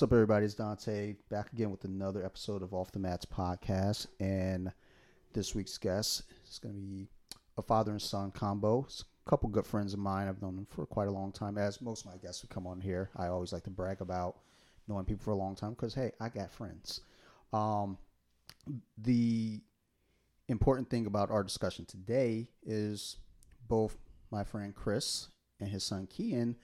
What's up, everybody? It's Dante back again with another episode of Off the Mats podcast. And this week's guest is going to be a father and son combo. It's a couple good friends of mine. I've known them for quite a long time. As most of my guests who come on here, I always like to brag about knowing people for a long time because, hey, I got friends. Um, the important thing about our discussion today is both my friend Chris and his son Kian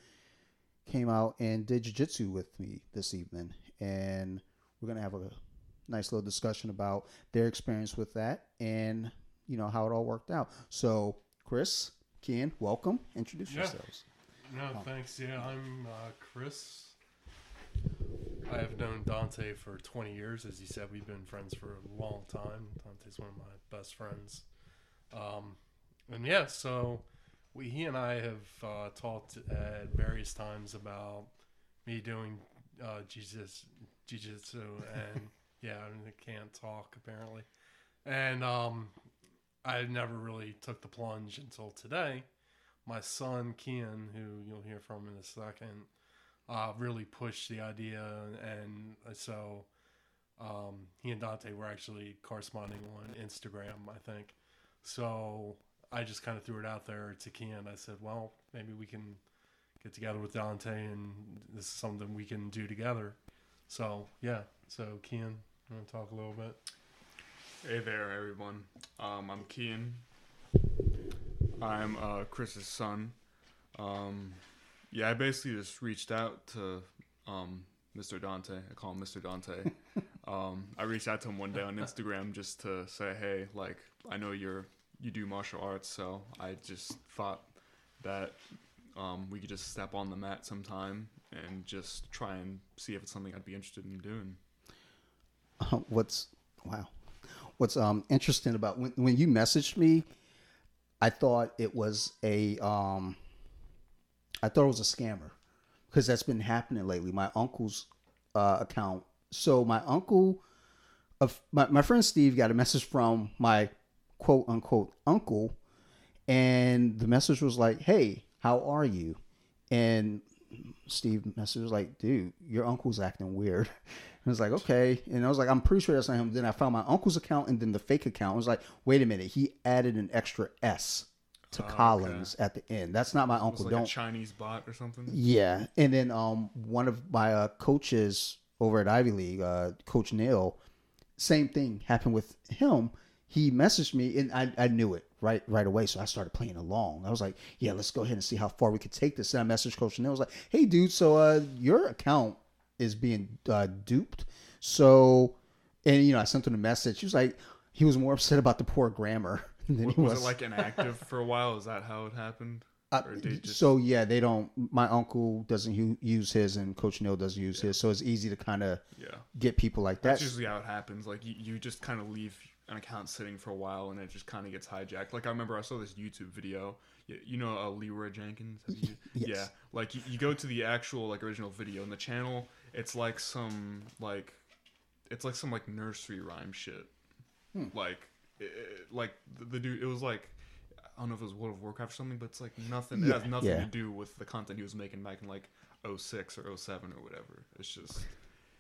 came out and did jiu-jitsu with me this evening and we're going to have a nice little discussion about their experience with that and you know how it all worked out so chris Kian, welcome introduce Yeah. yourselves No, thanks. Yeah, I'm uh, Chris. I have known Dante for 20 years. As you said, we've been friends for a long time. Dante's one of my best friends. Um, and yeah, so we, he and I have uh, talked at various times about me doing uh, jiu-jitsu, jiu-jitsu and yeah, I can't talk apparently. And um, I never really took the plunge until today my son Kian, who you'll hear from in a second, uh, really pushed the idea, and so um, he and Dante were actually corresponding on Instagram, I think. So I just kind of threw it out there to Kian. I said, "Well, maybe we can get together with Dante, and this is something we can do together." So yeah, so Kian, you want to talk a little bit? Hey there, everyone. Um, I'm Kian. I'm uh, Chris's son. Um, yeah, I basically just reached out to um, Mr. Dante. I call him Mr. Dante. um, I reached out to him one day on Instagram just to say, hey, like I know you're you do martial arts, so I just thought that um, we could just step on the mat sometime and just try and see if it's something I'd be interested in doing. what's wow what's um interesting about when, when you messaged me i thought it was a um i thought it was a scammer because that's been happening lately my uncle's uh, account so my uncle of my, my friend steve got a message from my quote unquote uncle and the message was like hey how are you and steve message was like dude your uncle's acting weird and I was like, okay. And I was like, I'm pretty sure that's not him. Then I found my uncle's account and then the fake account. I was like, wait a minute. He added an extra S to Oh, okay. Collins at the end. That's not my uncle. like Don't. a Chinese bot or something. yeah. And then um, one of my uh, coaches over at Ivy League, uh, Coach Neil, same thing happened with him. He messaged me and I, I knew it right right away. So I started playing along. I was like, yeah, let's go ahead and see how far we could take this. And I messaged Coach Neil. I was like, hey, dude, so uh, your account is being uh, duped. So, and you know, I sent him a message. He was like, he was more upset about the poor grammar than Was, he was was. it like inactive for a while? Is that how it happened? Uh, just- so yeah, they don't. My uncle doesn't u- use his, and Coach Neil doesn't use his. So it's easy to kind of Yeah, get people like that. that's usually how it happens. Like you, you just kind of leave an account sitting for a while, and it just kind of gets hijacked. Like I remember I saw this YouTube video. You, you know, uh, Leeroy Jenkins. Yes. Yeah, like you, you go to the actual like original video, and the channel, it's like some like, it's like some like nursery rhyme shit. Hmm. Like, it, like the, the dude, it was like. I don't know if it was World of Warcraft or something, but it's like nothing. It has nothing yeah. to do with the content he was making back in like 06 or 07 or whatever. It's just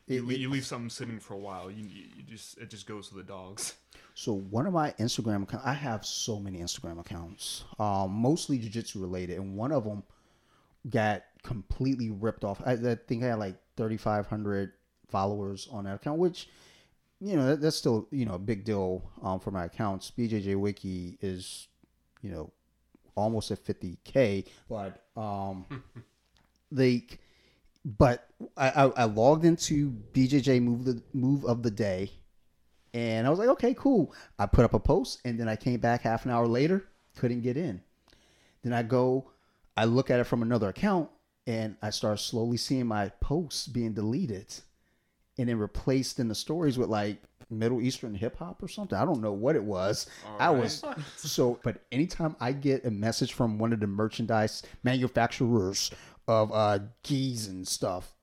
It- you, it- you leave something sitting for a while. You, you, just it just goes to the dogs. So one of my Instagram accounts, I have so many Instagram accounts, um, mostly jiu-jitsu related, and one of them got completely ripped off. I, I think I had like 3,500 followers on that account, which you know that, that's still you know a big deal um, for my accounts. BJJ Wiki is you know almost at 50k, but um, they but I, I, I logged into BJJ move the move of the day, and I was like, okay, cool. I put up a post, and then I came back half an hour later, couldn't get in. Then I go, I look at it from another account, and I start slowly seeing my posts being deleted, and then replaced in the stories with like Middle Eastern hip hop or something. I don't know what it was. I was so, but anytime I get a message from one of the merchandise manufacturers of uh gis and stuff,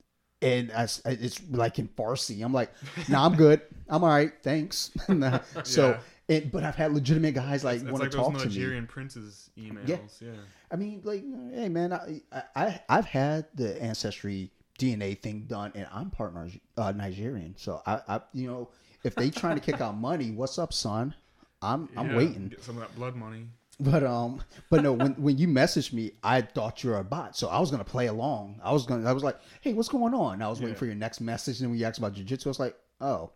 and I it's like in Farsi, I'm like, nah, I'm good. I'm all right, thanks. Nah. So, Yeah. it, but I've had legitimate guys like want like to those talk to me. Nigerian princes emails. Yeah. yeah. I mean, like, hey man, I, I I've had the ancestry DNA thing done, and I'm part uh, Nigerian. So I, I, you know, if they trying to kick out money, what's up, son? I'm I'm waiting. Get some of that blood money. But um, but no, when when you messaged me, I thought you were a bot, so I was gonna play along. I was gonna, I was like, hey, what's going on? I was waiting Yeah. for your next message, and when you asked about jujitsu, I was like, oh,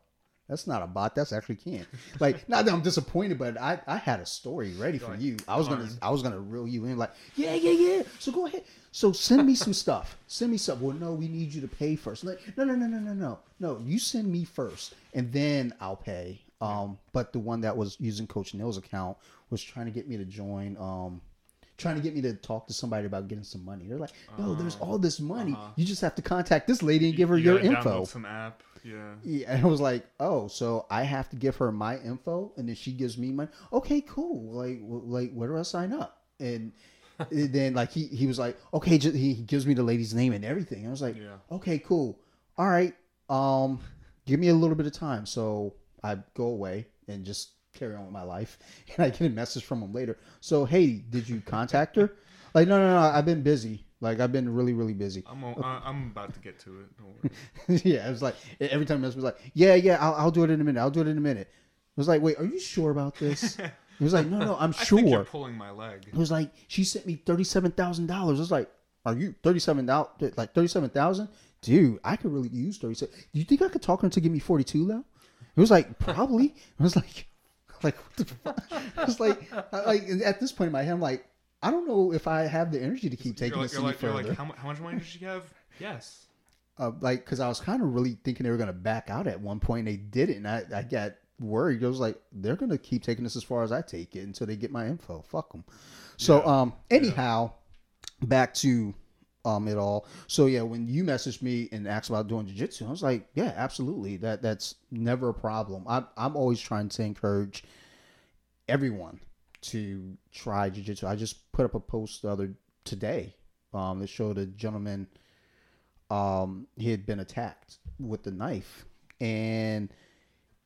that's not a bot, that's actually Ken. Like, not that I'm disappointed, but I I had a story ready for you. I was gonna. I was gonna reel you in, like, yeah, yeah, yeah. So go ahead. So send me some stuff. Send me stuff. Well, no, we need you to pay first. Like, no, no, no, no, no, no, no. You send me first, and then I'll pay. Um, but the one that was using Coach Neil's account was trying to get me to join. Um, trying to get me to talk to somebody about getting some money. They're like, no, there's all this money. uh-huh. You just have to contact this lady and give her You your info. Some app. Yeah. Yeah, and I was like, oh, so I have to give her my info, and then she gives me money. Okay, cool. Like, like, where do I sign up? And then like he he was like, okay, ju- he he gives me the lady's name and everything. I was like, Yeah. okay, cool. All right, um, give me a little bit of time. So I go away and just carry on with my life, and I get a message from him later. So hey, did you contact her? Like, no, no, no, I've been busy. Like, I've been really, really busy. I'm o- I- I'm about to get to it. Don't worry. yeah, it was like every time I was like, yeah, yeah, I'll, I'll do it in a minute. I'll do it in a minute. It was like, wait, are you sure about this? He was like, no, no, I'm I think you're sure. pulling my leg. He was like she sent me thirty seven thousand dollars. I was like, are you thirty seven thousand? Like thirty seven thousand, dude? I could really use thirty seven. Do you think I could talk to her to give me forty two now? It was like probably. I was like, like what the fuck? I like, like at this point in my head, I'm like, I don't know if I have the energy to keep taking You're like, this any like, further. like how, how much money does she have? Yes. uh, like because I was kind of really thinking they were gonna back out at one point. And they didn't. And I I got worried. I was like, they're gonna keep taking this as far as I take it until they get my info. Fuck them. So Yeah. um anyhow, back to um it all. So yeah, when you messaged me and asked about doing jujitsu, I was like, yeah, absolutely. That that's never a problem. I'm I'm always trying to encourage everyone to try jujitsu. I just put up a post the other today um, that showed a gentleman um, he had been attacked with the knife, and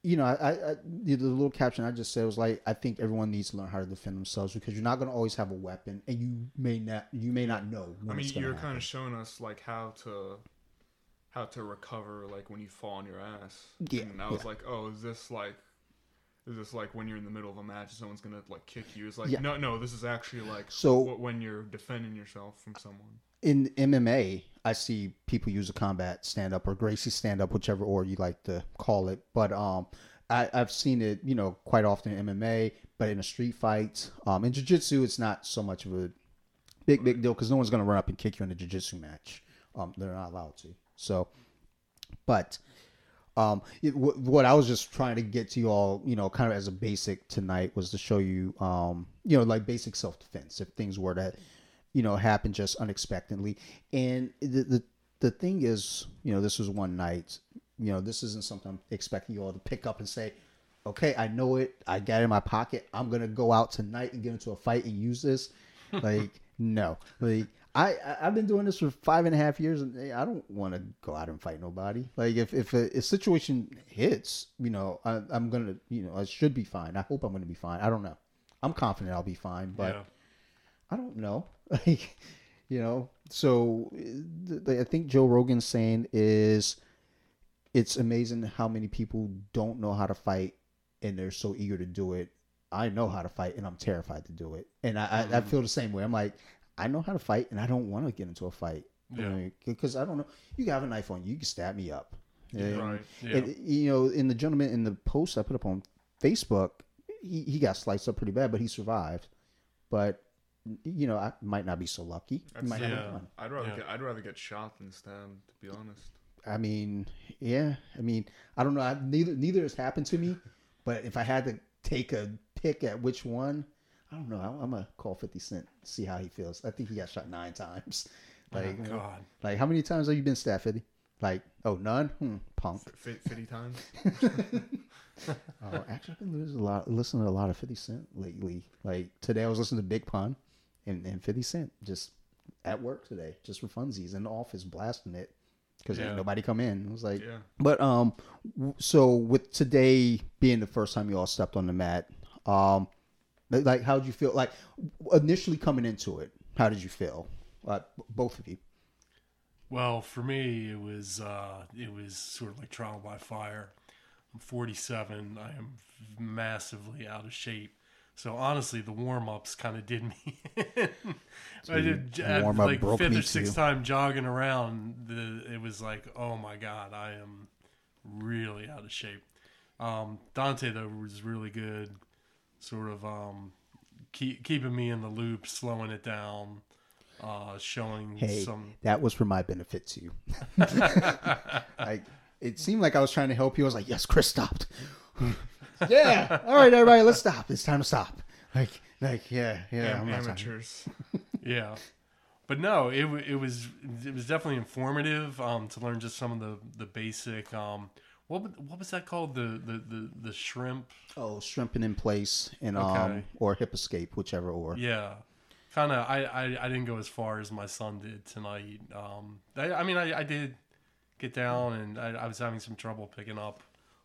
you know, I, I, the little caption I just said was like, I think everyone needs to learn how to defend themselves because you're not going to always have a weapon, and you may not you may not know. I mean, you're happen. kind of showing us like how to how to recover like when you fall on your ass. Yeah, And I was yeah. like, oh, is this like is this like when you're in the middle of a match and someone's gonna like kick you? It's like Yeah. no, no, this is actually like So- wh- when you're defending yourself from someone. in MMA, I see people use a combat stand up or Gracie stand up, whichever or you like to call it. But um, I, I've seen it, you know, quite often in MMA, but in a street fight, um, in jiu-jitsu, it's not so much of a big big deal because no one's gonna run up and kick you in a jiu-jitsu match. Um, they're not allowed to. So, but um, it, wh- what I was just trying to get to you all, you know, kind of as a basic tonight was to show you, um, you know, like basic self defense if things were to, you know, happen just unexpectedly. And the, the the thing is, you know, this was one night. You know, this isn't something I'm expecting you all to pick up and say, okay, I know it. I got it in my pocket. I'm gonna go out tonight and get into a fight and use this. Like, no, like. I, I've been doing this for five and a half years, and I don't want to go out and fight nobody. Like if if a, a situation hits, you know, I, I'm gonna, you know, I should be fine. I hope I'm gonna be fine. I don't know. I'm confident I'll be fine, but yeah. I don't know. Like, you know, so I think Joe Rogan's saying is it's amazing how many people don't know how to fight and they're so eager to do it. I know how to fight and I'm terrified to do it. And I, I, I feel the same way. I'm like, I know how to fight and I don't want to get into a fight. Yeah. Because I don't know. You can have a knife on you, you can stab me up. And- Right. Yeah. and, you know, in the gentleman in the post I put up on Facebook, he, he got sliced up pretty bad, but he survived. But you know, I might not be so lucky. He That's- might yeah. have. I'd rather Yeah. get I'd rather get shot than stabbed, to be honest. I mean, yeah. I mean, I don't know. I, neither neither has happened to me. But if I had to take a pick at which one, I don't know. I'm gonna call Fifty Cent see how he feels. I think he got shot nine times. Like, oh, God. like how many times have you been stabbed, Fifty? Like, oh, none. Hmm, punk. F- fifty times. Oh, actually, I've been listening to a lot, listening to a lot of Fifty Cent lately. Like today, I was listening to Big Pun, and, and Fifty Cent just at work today, just for funsies in the office, blasting it because Yeah. nobody come in. It was like, Yeah. but um, w- so with today being the first time you all stepped on the mat, um, like- like how did you feel? Like initially coming into it, how did you feel? Uh, b- both of you. Well, for me, it was uh, it was sort of like trial by fire. I'm 47. I am massively out of shape. So honestly, the warm ups kind of did me. in. I did warm-up like fifth or sixth too. time jogging around. The it was like, oh my god, I am really out of shape. Um, Dante though was really good, sort of um, keep, keeping me in the loop, slowing it down, uh, showing Hey, some. that was for my benefit too. like it seemed like I was trying to help you. I was like, "Yes, Chris stopped." yeah. All right, everybody, let's stop. It's time to stop. Like, like, yeah, yeah. Am- amateurs. yeah but no it, it was it was definitely informative um to learn just some of the the basic um what what was that called? The the the, the shrimp? Oh, shrimping in place and um or hip escape, whichever or. yeah. Kind of I, I i didn't go as far as my son did tonight. Um i, I mean I, I did get down and I, I was having some trouble picking up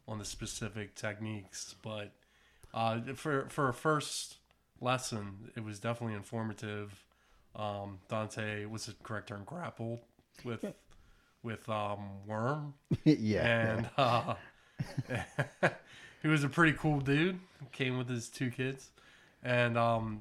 on the specific techniques but uh for for a first lesson it was definitely informative. Um dante was the correct term? Grappled with with um worm yeah. and uh, he was a pretty cool dude. Came with his two kids, and um,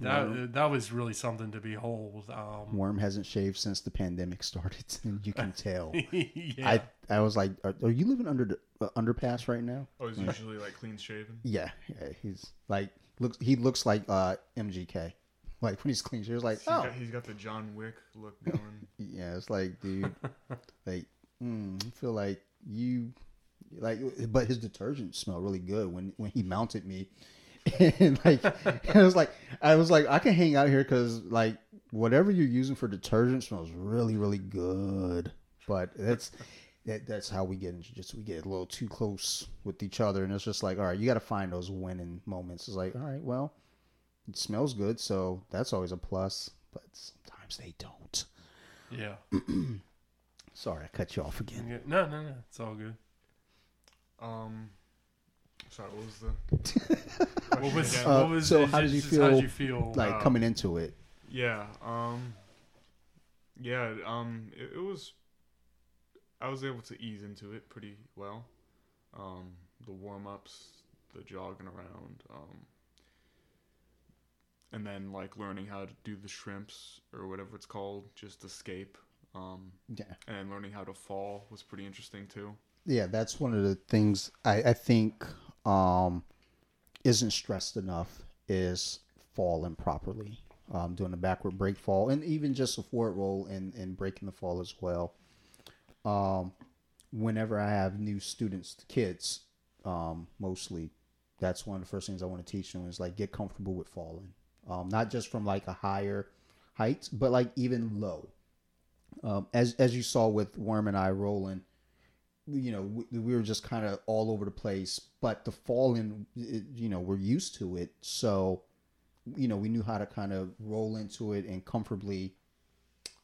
that that was really something to behold. Um, Worm hasn't shaved since the pandemic started, and you can tell. yeah, I I was like, are, are you living under the uh, underpass right now? Oh, he's usually like clean shaven. Yeah, yeah. He's like looks. He looks like uh MGK. Like when he's clean, she was like, He's oh, got, he's got the John Wick look going. yeah. It's like, dude, like, mm, I feel like you, like, but his detergent smelled really good when when he mounted me, and like, I was like, I was like, I can hang out here because like whatever you're using for detergent smells really really good, but that's. That, that's how we get into just we get a little too close with each other and it's just like all right you got to find those winning moments it's like all right well it smells good, so that's always a plus. But sometimes they don't. yeah. Sorry, I cut you off again. Yeah. No, no, no. It's all good. Um, sorry, what was the? What was? Uh, what was so how did you just How did feel, you feel? Like Uh, coming into it. Yeah. Um. Yeah. Um. It, it was. I was able to ease into it pretty well. Um. The warm ups, the jogging around. Um. And then like learning how to do the shrimps or whatever it's called, just escape. Um. Yeah, And learning how to fall was pretty interesting too. yeah. That's one of the things I, I think um, isn't stressed enough is falling properly, um, doing a backward break fall, and even just a forward roll and and breaking the fall as well. Um, whenever I have new students, kids, um, mostly, that's one of the first things I want to teach them is like get comfortable with falling, um, not just from like a higher height, but like even low. Um, as as you saw with Worm and I rolling, you know, we, we were just kind of all over the place. But the falling, it, you know, we're used to it, so you know we knew how to kind of roll into it and comfortably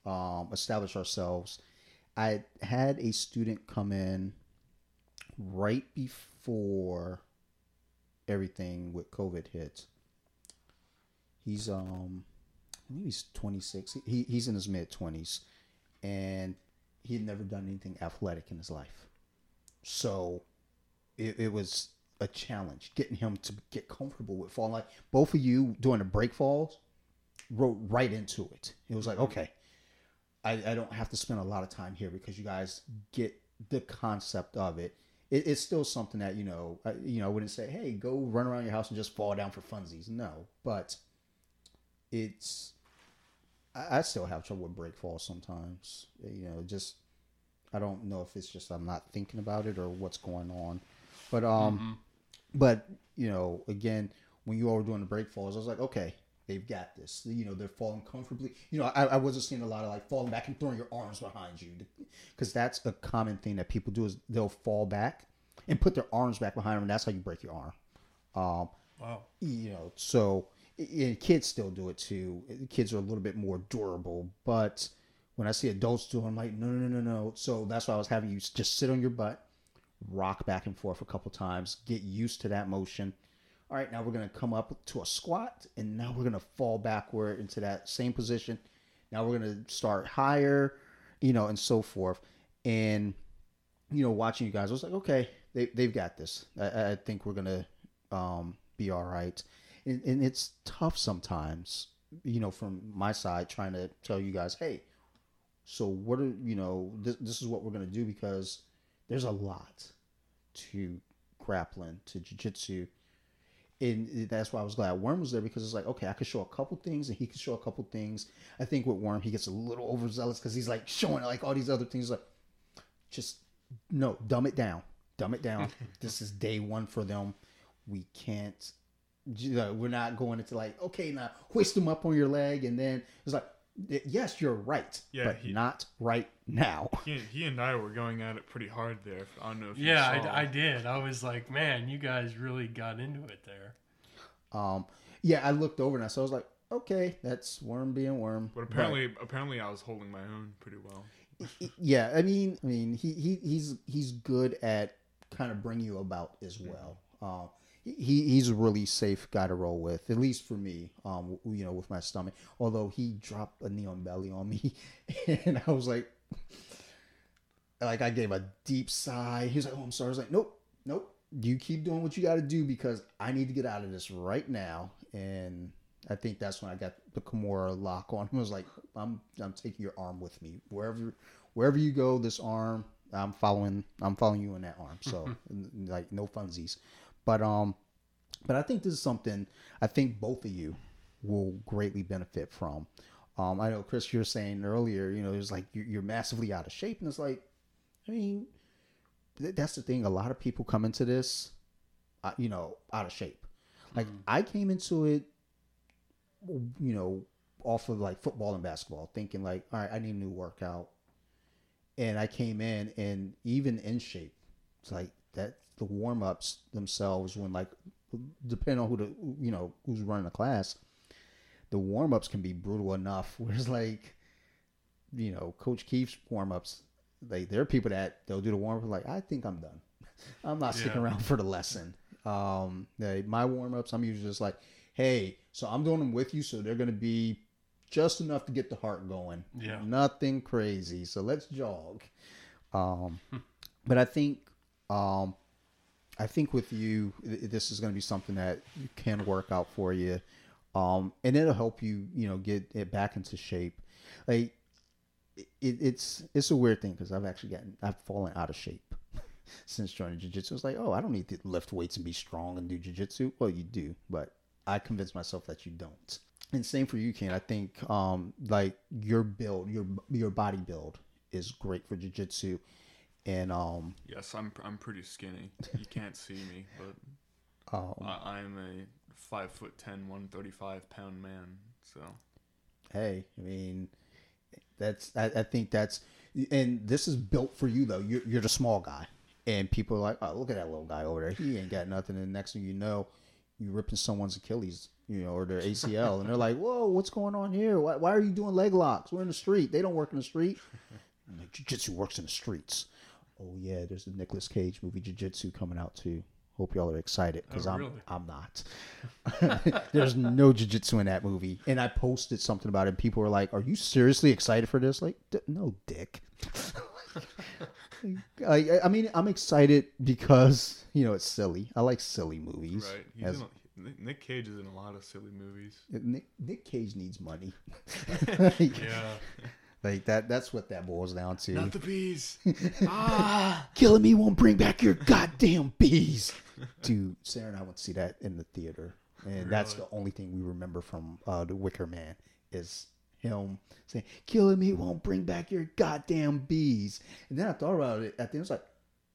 um, establish ourselves. I had a student come in right before everything with COVID hit. He's um, I think he's 26. He he's in his mid 20s, and he had never done anything athletic in his life. So, it, it was a challenge getting him to get comfortable with falling. Like both of you doing the break falls, wrote right into it. It was like okay, I, I don't have to spend a lot of time here because you guys get the concept of it. it it's still something that you know, I, you know, I wouldn't say, hey, go run around your house and just fall down for funsies. No, but it's I, I still have trouble with break falls sometimes. You know, just I don't know if it's just I'm not thinking about it or what's going on, but um, but you know, again, when you all were doing the break falls, I was like, okay, they've got this. You know, they're falling comfortably. You know, I, I wasn't seeing a lot of like falling back and throwing your arms behind you, because that's a common thing that people do is they'll fall back and put their arms back behind them, and that's how you break your arm. Um, Wow. you know, so and kids still do it too. Kids are a little bit more durable, but when I see adults do it, I'm like, no, no, no, no, no. So that's why I was having you just sit on your butt, rock back and forth a couple times, get used to that motion. All right, now we're gonna come up to a squat, and now we're gonna fall backward into that same position. Now we're gonna start higher, you know, and so forth. And you know, watching you guys, I was like, okay, they they've got this. I, I think we're gonna um, be all right. And, and it's tough sometimes, you know, from my side, trying to tell you guys, hey, so what are you know, this this is what we're gonna do because there's a lot to grappling to jiu-jitsu and that's why I was glad Worm was there because it's like, okay, I could show a couple things and he could show a couple things. I think with Worm, he gets a little overzealous because he's like showing like all these other things. Like, just no, dumb it down, dumb it down. this is day one for them. We can't. You know, we're not going into like, okay, now hoist them up on your leg, and then it's like, yes, you're right, Yeah, but he- not right now. He, he and I were going at it pretty hard there. I don't know if you Yeah, saw. I, I did. I was like, man, you guys really got into it there. Um, yeah, I looked over and I saw. I was like, okay, that's Worm being Worm. But apparently, apparently, I was holding my own pretty well. yeah, I mean, I mean, he, he he's he's good at kind of bring you about as well. Um, he he's a really safe guy to roll with, at least for me. Um, you know, with my stomach. Although he dropped a knee on belly on me, and I was like, like I gave a deep sigh. He was like, "Oh, I'm sorry." I was like, "Nope, nope. You keep doing what you got to do because I need to get out of this right now." And I think that's when I got the Kimura lock on him. I was like, "I'm I'm taking your arm with me wherever wherever you go. This arm, I'm following. I'm following you in that arm. So like no funsies." But um, but I think this is something I think both of you will greatly benefit from. Um, I know Chris, you're saying earlier, you know, it's like you're, you're massively out of shape, and it's like, I mean, that's the thing. A lot of people come into this, uh, you know, out of shape. Like I came into it, you know, off of like football and basketball, thinking like, all right, I need a new workout, and I came in and even in shape, it's like that. The warm ups themselves, when like, depending on who the you know who's running the class, the warm ups can be brutal enough. Whereas like, you know, Coach Keith's warm ups, like there are people that they'll do the warm up like I think I'm done. I'm not sticking Yeah. around for the lesson. Um, they, my warm ups, I'm usually just like, hey, so I'm doing them with you, so they're gonna be just enough to get the heart going. Yeah. nothing crazy. So let's jog. Um, but I think, um, I think with you, this is going to be something that can work out for you, um, and it'll help you, you know, get it back into shape. Like it, it's it's a weird thing because I've actually gotten I've fallen out of shape since joining jiu-jitsu. It's like, oh, I don't need to lift weights and be strong and do jiu-jitsu. Well, you do, but I convinced myself that you don't. And same for you, Ken. I think um, like your build, your your body build is great for jiu-jitsu, and um, Yes, I'm I'm pretty skinny. You can't see me, but um, I, I'm a five foot ten, one thirty five pound man. So hey, I mean, that's I, I think that's and this is built for you though. You're you're the small guy, and people are like, oh, look at that little guy over there. He ain't got nothing. And the next thing you know, you're ripping someone's Achilles, you know, or their ACL, and they're like, whoa, what's going on here? Why, why are you doing leg locks? We're in the street. They don't work in the street. I'm Jiu-Jitsu works in the streets. Oh yeah, there's a Nicolas Cage movie, Jiu-Jitsu, coming out too. Hope y'all are excited because Oh, I'm really? I'm not. There's no jiu-jitsu in that movie, and I posted something about it. and People were like, "Are you seriously excited for this?" Like, D- no, dick. I, I mean, I'm excited because you know it's silly. I like silly movies. right, As- a, Nick- Nick Cage is in a lot of silly movies. Nick, Nick Cage needs money. Yeah. Like that. That's what that boils down to. Not the bees. ah. Killing me won't bring back your goddamn bees. Dude, Sarah and I went to see that in the theater, and that's the only thing we remember from uh, the Wicker Man is him saying, "Killing me won't bring back your goddamn bees." And then I thought about it at the end. I was like,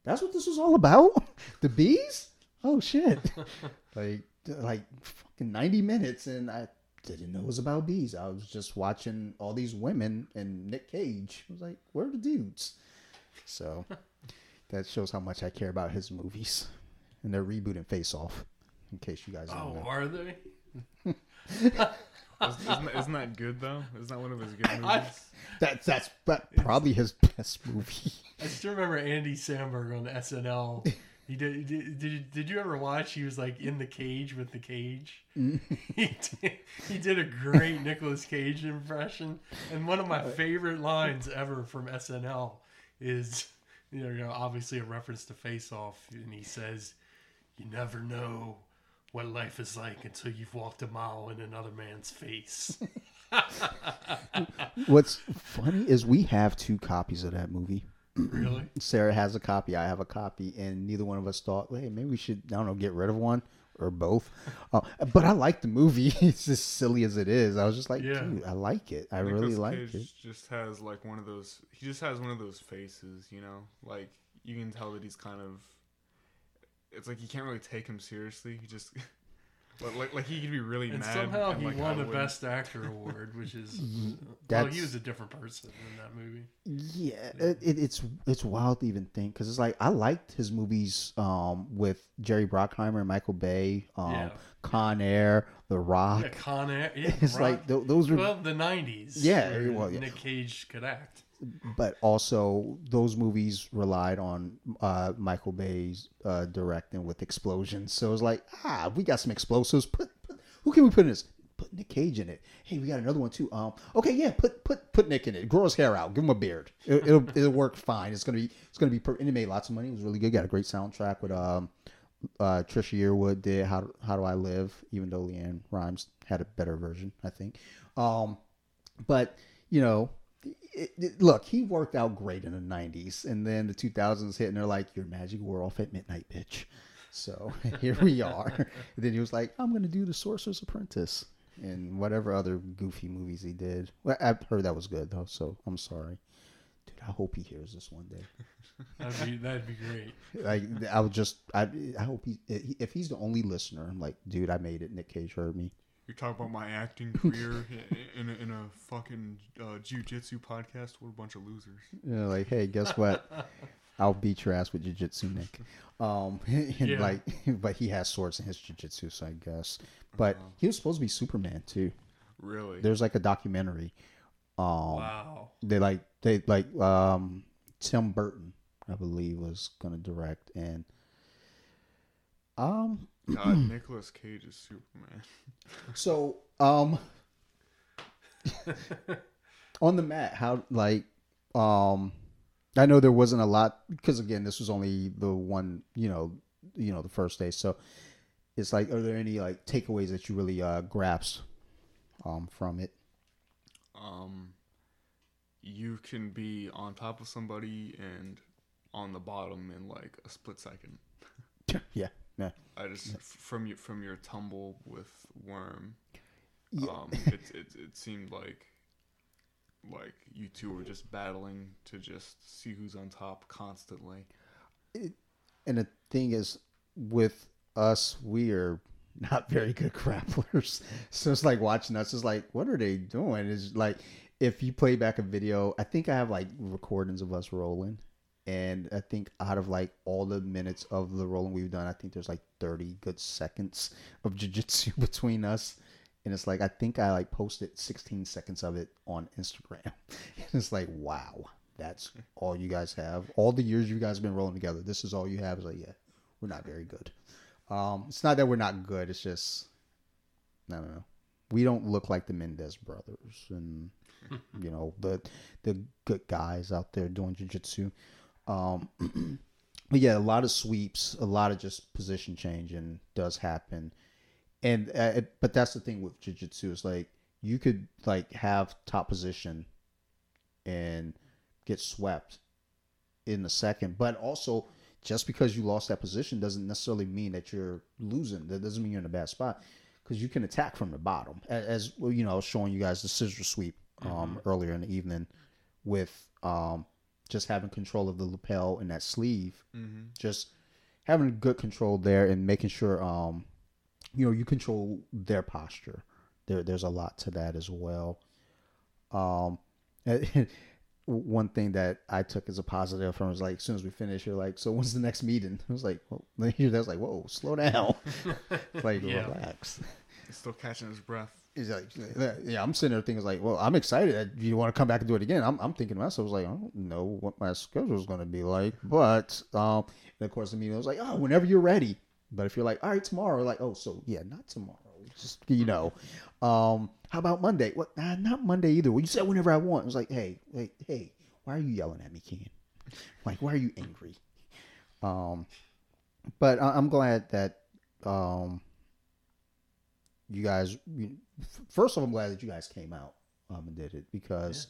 "That's what this was all about? the bees? Oh shit!" like, like fucking ninety minutes, and I didn't know it was about bees. I was just watching all these women and Nick Cage. I was like, "Where are the dudes?" So that shows how much I care about his movies. And they're rebooting Face Off, in case you guys don't Oh, know. are they? Isn't, isn't, that, isn't that good though? Isn't that one of his good movies? I, That's that's but probably his best movie. I still remember Andy Samberg on SNL. He did, did. Did did you ever watch? He was like in the cage with the cage. Mm. he did, he did a great Nicolas Cage impression, and one of my uh, favorite lines ever from SNL is, you know, you know, obviously a reference to Face Off, and he says, "You never know what life is like until you've walked a mile in another man's face." What's funny is we have two copies of that movie. Really? Sarah has a copy. I have a copy, and neither one of us thought, hey, maybe we should, I don't know, get rid of one or both. Uh, but I like the movie. It's as silly as it is. I was just like, Yeah. dude, I like it. I really like Cage it. Just has like one of those. He just has one of those faces, you know. Like you can tell that he's kind of. It's like you can't really take him seriously. He just. Like, like, like he could be really And mad. somehow and, he like, I won a wouldn't. Best Actor award, which is well, he was a different person in that movie. Yeah, it, it, it's it's wild to even think because it's like I liked his movies um, with Jerry Bruckheimer and Michael Bay, um, Yeah. Con Air, The Rock. Yeah, Con Air. Yeah, It's Rock. like th- those were, well, the '90s. Yeah, where well, yeah. Nick Cage could act. But also those movies relied on uh, Michael Bay's uh, directing with explosions. So it was like, ah, we got some explosives. Put, put who can we put in this? Put Nick Cage in it. Hey, we got another one too. Um, okay, yeah, put put put Nick in it. Grow his hair out. Give him a beard. It, it'll it'll work fine. It's gonna be it's gonna be. Per- and it made lots of money. It was really good. Got a great soundtrack with um. Uh, Trisha Yearwood did "How How Do I Live," even though LeAnn Rimes had a better version, I think. Um, but you know, it, it- look, he worked out great in the '90s, and then the 2000s hit, and they're like, "Your magic wore off at midnight, bitch." So here we are. And then he was like, "I'm going to do the Sorcerer's Apprentice." And whatever other goofy movies he did. Well, I've heard that was good though, so I'm sorry, dude. I hope he hears this one day. That'd be that'd be great. Like I would just, I, I hope he, if he's the only listener, I'm like, dude, I made it. Nick Cage heard me. You're talking about my acting career in a, in a fucking uh, jujitsu podcast. What a bunch of losers. You know, like, hey, guess what? I'll beat your ass with jujitsu, Nick. Um, Yeah. like, but he has swords in his jujitsu, so I guess. But he was supposed to be Superman too. Really? There's like a documentary. Um, Wow. they like they like um Tim Burton, I believe, was gonna direct, and um, God, Nicolas Cage is Superman. so um, on the mat, how like um, I know there wasn't a lot because again, this was only the one, you know, you know, the first day, so it's like, are there any like takeaways that you really uh grasped um from it? Um, you can be on top of somebody and on the bottom in like a split second. yeah, yeah. I just from your from your tumble with Worm, Yeah. um, it, it it seemed like like you two were just battling to just see who's on top constantly. It, and the thing is with us we are not very good grapplers so it's like watching us is like what are they doing is like if you play back a video i think i have like recordings of us rolling and i think out of like all the minutes of the rolling we've done i think there's like 30 good seconds of jiu-jitsu between us. And it's like i think i like posted 16 seconds of it on instagram. And it's like wow that's all you guys have. All the years you guys have been rolling together this is all you have. Is like yeah we're not very good. Um it's not that we're not good it's just i don't know. We don't look like the Mendes brothers and you know the the good guys out there doing jiu-jitsu um but yeah a lot of sweeps a lot of just position changing does happen. And uh, it, but that's the thing with jiu-jitsu is like you could like have top position and get swept in a second but also just because you lost that position doesn't necessarily mean that you're losing. That doesn't mean you're in a bad spot because you can attack from the bottom as well, you know I was showing you guys the scissor sweep um, earlier in the evening with um, just having control of the lapel and that sleeve Mm-hmm. just having good control there and making sure um you know you control their posture there there's a lot to that as well um one thing that I took as a positive from was like as soon as we finish you're like so when's the next meeting I was like well that's like whoa slow down like Yeah. relax He's still catching his breath. He's like, yeah, I'm sitting there thinking like, well, I'm excited that you want to come back and do it again. I'm, I'm thinking to myself, I was like, I don't know what my schedule is going to be like, but um, and of course the meeting was like, oh, whenever you're ready. But if you're like, all right, tomorrow, like, oh, so yeah, not tomorrow, just you know, um, how about Monday? What? Nah, not Monday either. Well, you said whenever I want. I was like, hey, hey, hey, why are you yelling at me, Ken? Like, why are you angry? Um, but I- I'm glad that um you guys you- first of all i'm glad that you guys came out um and did it because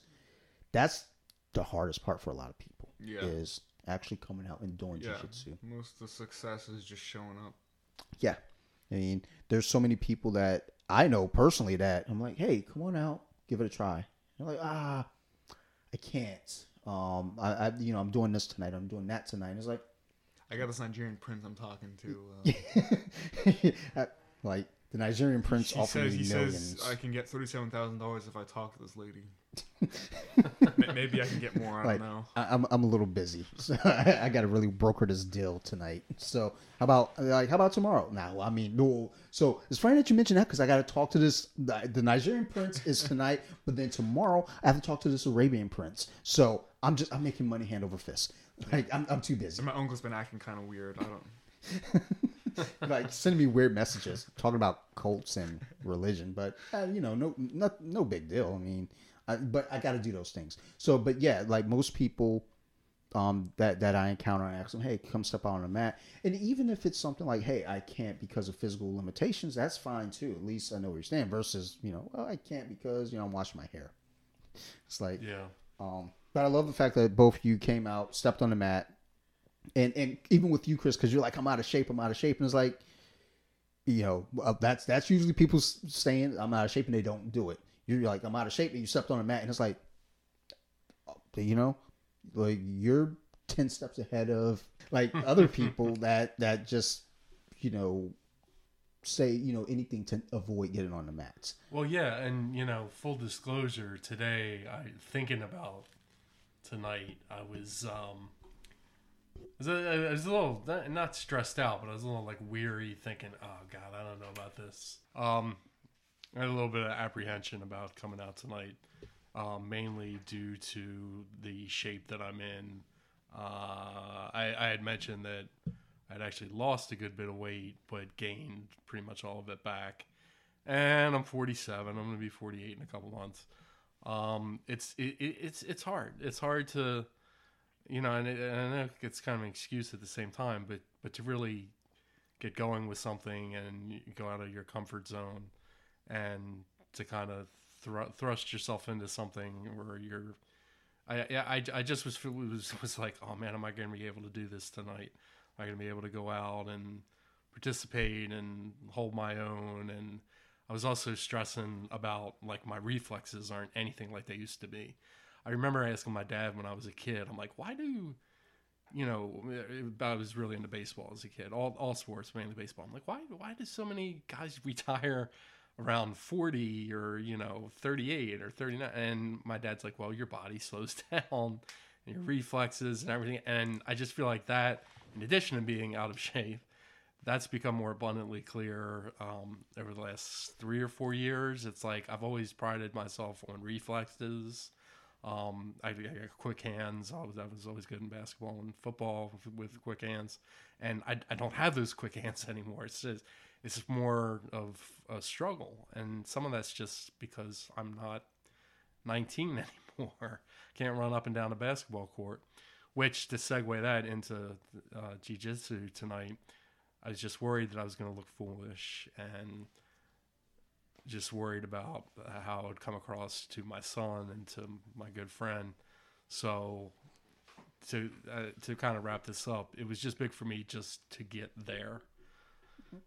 that's the hardest part for a lot of people Yeah. is actually coming out and doing Yeah. jiu-jitsu Most of the success is just showing up. yeah i mean there's so many people that i know personally that i'm like hey come on out give it a try they're like ah i can't um I, I you know i'm doing this tonight i'm doing that tonight it's like I got this Nigerian prince I'm talking to. Uh, like the nigerian prince he offered says me he millions says I can get thirty-seven thousand dollars if I talk to this lady. Maybe I can get more. I Like, don't know. I, I'm I'm a little busy, so I, I got to really broker this deal tonight. So how about like how about tomorrow? Now, I mean, no. So it's funny that you mentioned that because I got to talk to this. The, the Nigerian prince is tonight, but then tomorrow I have to talk to this Arabian prince. So I'm just I'm making money hand over fist. Like I'm I'm too busy. And my uncle's been acting kind of weird. I don't. like sending me weird messages talking about cults and religion, but uh, you know, no, no, no big deal. I mean, I, but I got to do those things. So, but yeah, like most people um, that that I encounter, I ask them, "Hey, come step out on the mat." And even if it's something like, "Hey, I can't because of physical limitations," that's fine too. At least I know where you stand. Versus, you know, well, I can't because you know I'm washing my hair. It's like, Yeah. um, but I love the fact that both you came out, stepped on the mat, and and even with you, Chris, because you're like, I'm out of shape, I'm out of shape, and it's like, you know, uh, that's that's usually people saying I'm out of shape and they don't do it. You're like, I'm out of shape, and you stepped on a mat, and it's like, uh, you know, like you're ten steps ahead of like other people that that just, you know, say you know anything to avoid getting on the mats. Well, yeah, and you know, full disclosure, today I thinking about tonight. I was um, I was a, I was a little not- stressed out, but I was a little like weary, thinking, "Oh God, I don't know about this." Um, I had a little bit of apprehension about coming out tonight, um, mainly due to the shape that I'm in. Uh, I, I had mentioned that I'd actually lost a good bit of weight, but gained pretty much all of it back and I'm 47. I'm going to be 48 in a couple months. Um, it's it, it, it's it's hard. It's hard to, you know, and, it, and I know it's kind of an excuse at the same time, but but to really get going with something and go out of your comfort zone, and to kind of thr- thrust yourself into something where you're. I, I, I just was, was was like, oh man, am I going to be able to do this tonight? Am I going to be able to go out and participate and hold my own and I was also stressing about like my reflexes aren't anything like they used to be. I remember asking my dad when I was a kid, I'm like, why do, you know, I was really into baseball as a kid, all, all sports, mainly baseball. I'm like, why, why do so many guys retire around 40 or, you know, 38 or 39? And my dad's like, well, your body slows down and your reflexes and everything. And I just feel like that, in addition to being out of shape, that's become more abundantly clear um, over the last three or four years. It's like I've always prided myself on reflexes. Um, I, I got quick hands. I was, I was always good in basketball and football with, with quick hands, and I, I don't have those quick hands anymore. It's just it's more of a struggle, and some of that's just because I'm not 19 anymore. Can't run up and down a basketball court. Which to segue that into uh, jiu-jitsu tonight. I was just worried that I was going to look foolish and just worried about how it would come across to my son and to my good friend. So to uh, to kind of wrap this up, it was just big for me just to get there,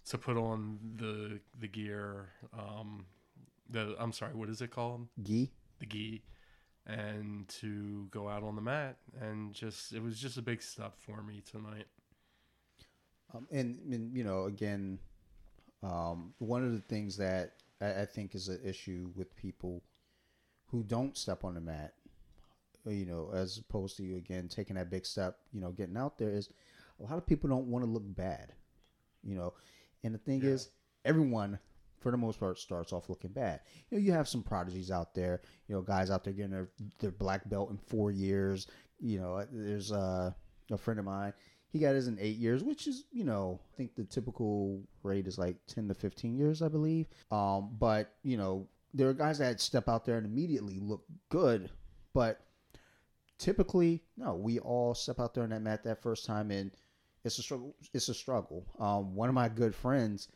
to put on the the gear. Um, the I'm sorry, what is it called? Gi. The gi, and to go out on the mat and just it was just a big step for me tonight. Um, and, and you know, again, um, one of the things that I, I think is an issue with people who don't step on the mat, uh, you know, as opposed to you again taking that big step, you know, getting out there is a lot of people don't want to look bad, you know. And the thing Yeah. is, everyone for the most part starts off looking bad. You know, you have some prodigies out there. You know, guys out there getting their their black belt in four years. You know, there's uh, a friend of mine. He got his in eight years, which is you know I think the typical rate is like ten to fifteen years, I believe. Um, but you know there are guys that step out there and immediately look good, but typically no, we all step out there on that mat that first time and it's a struggle. It's a struggle. Um, one of my good friends,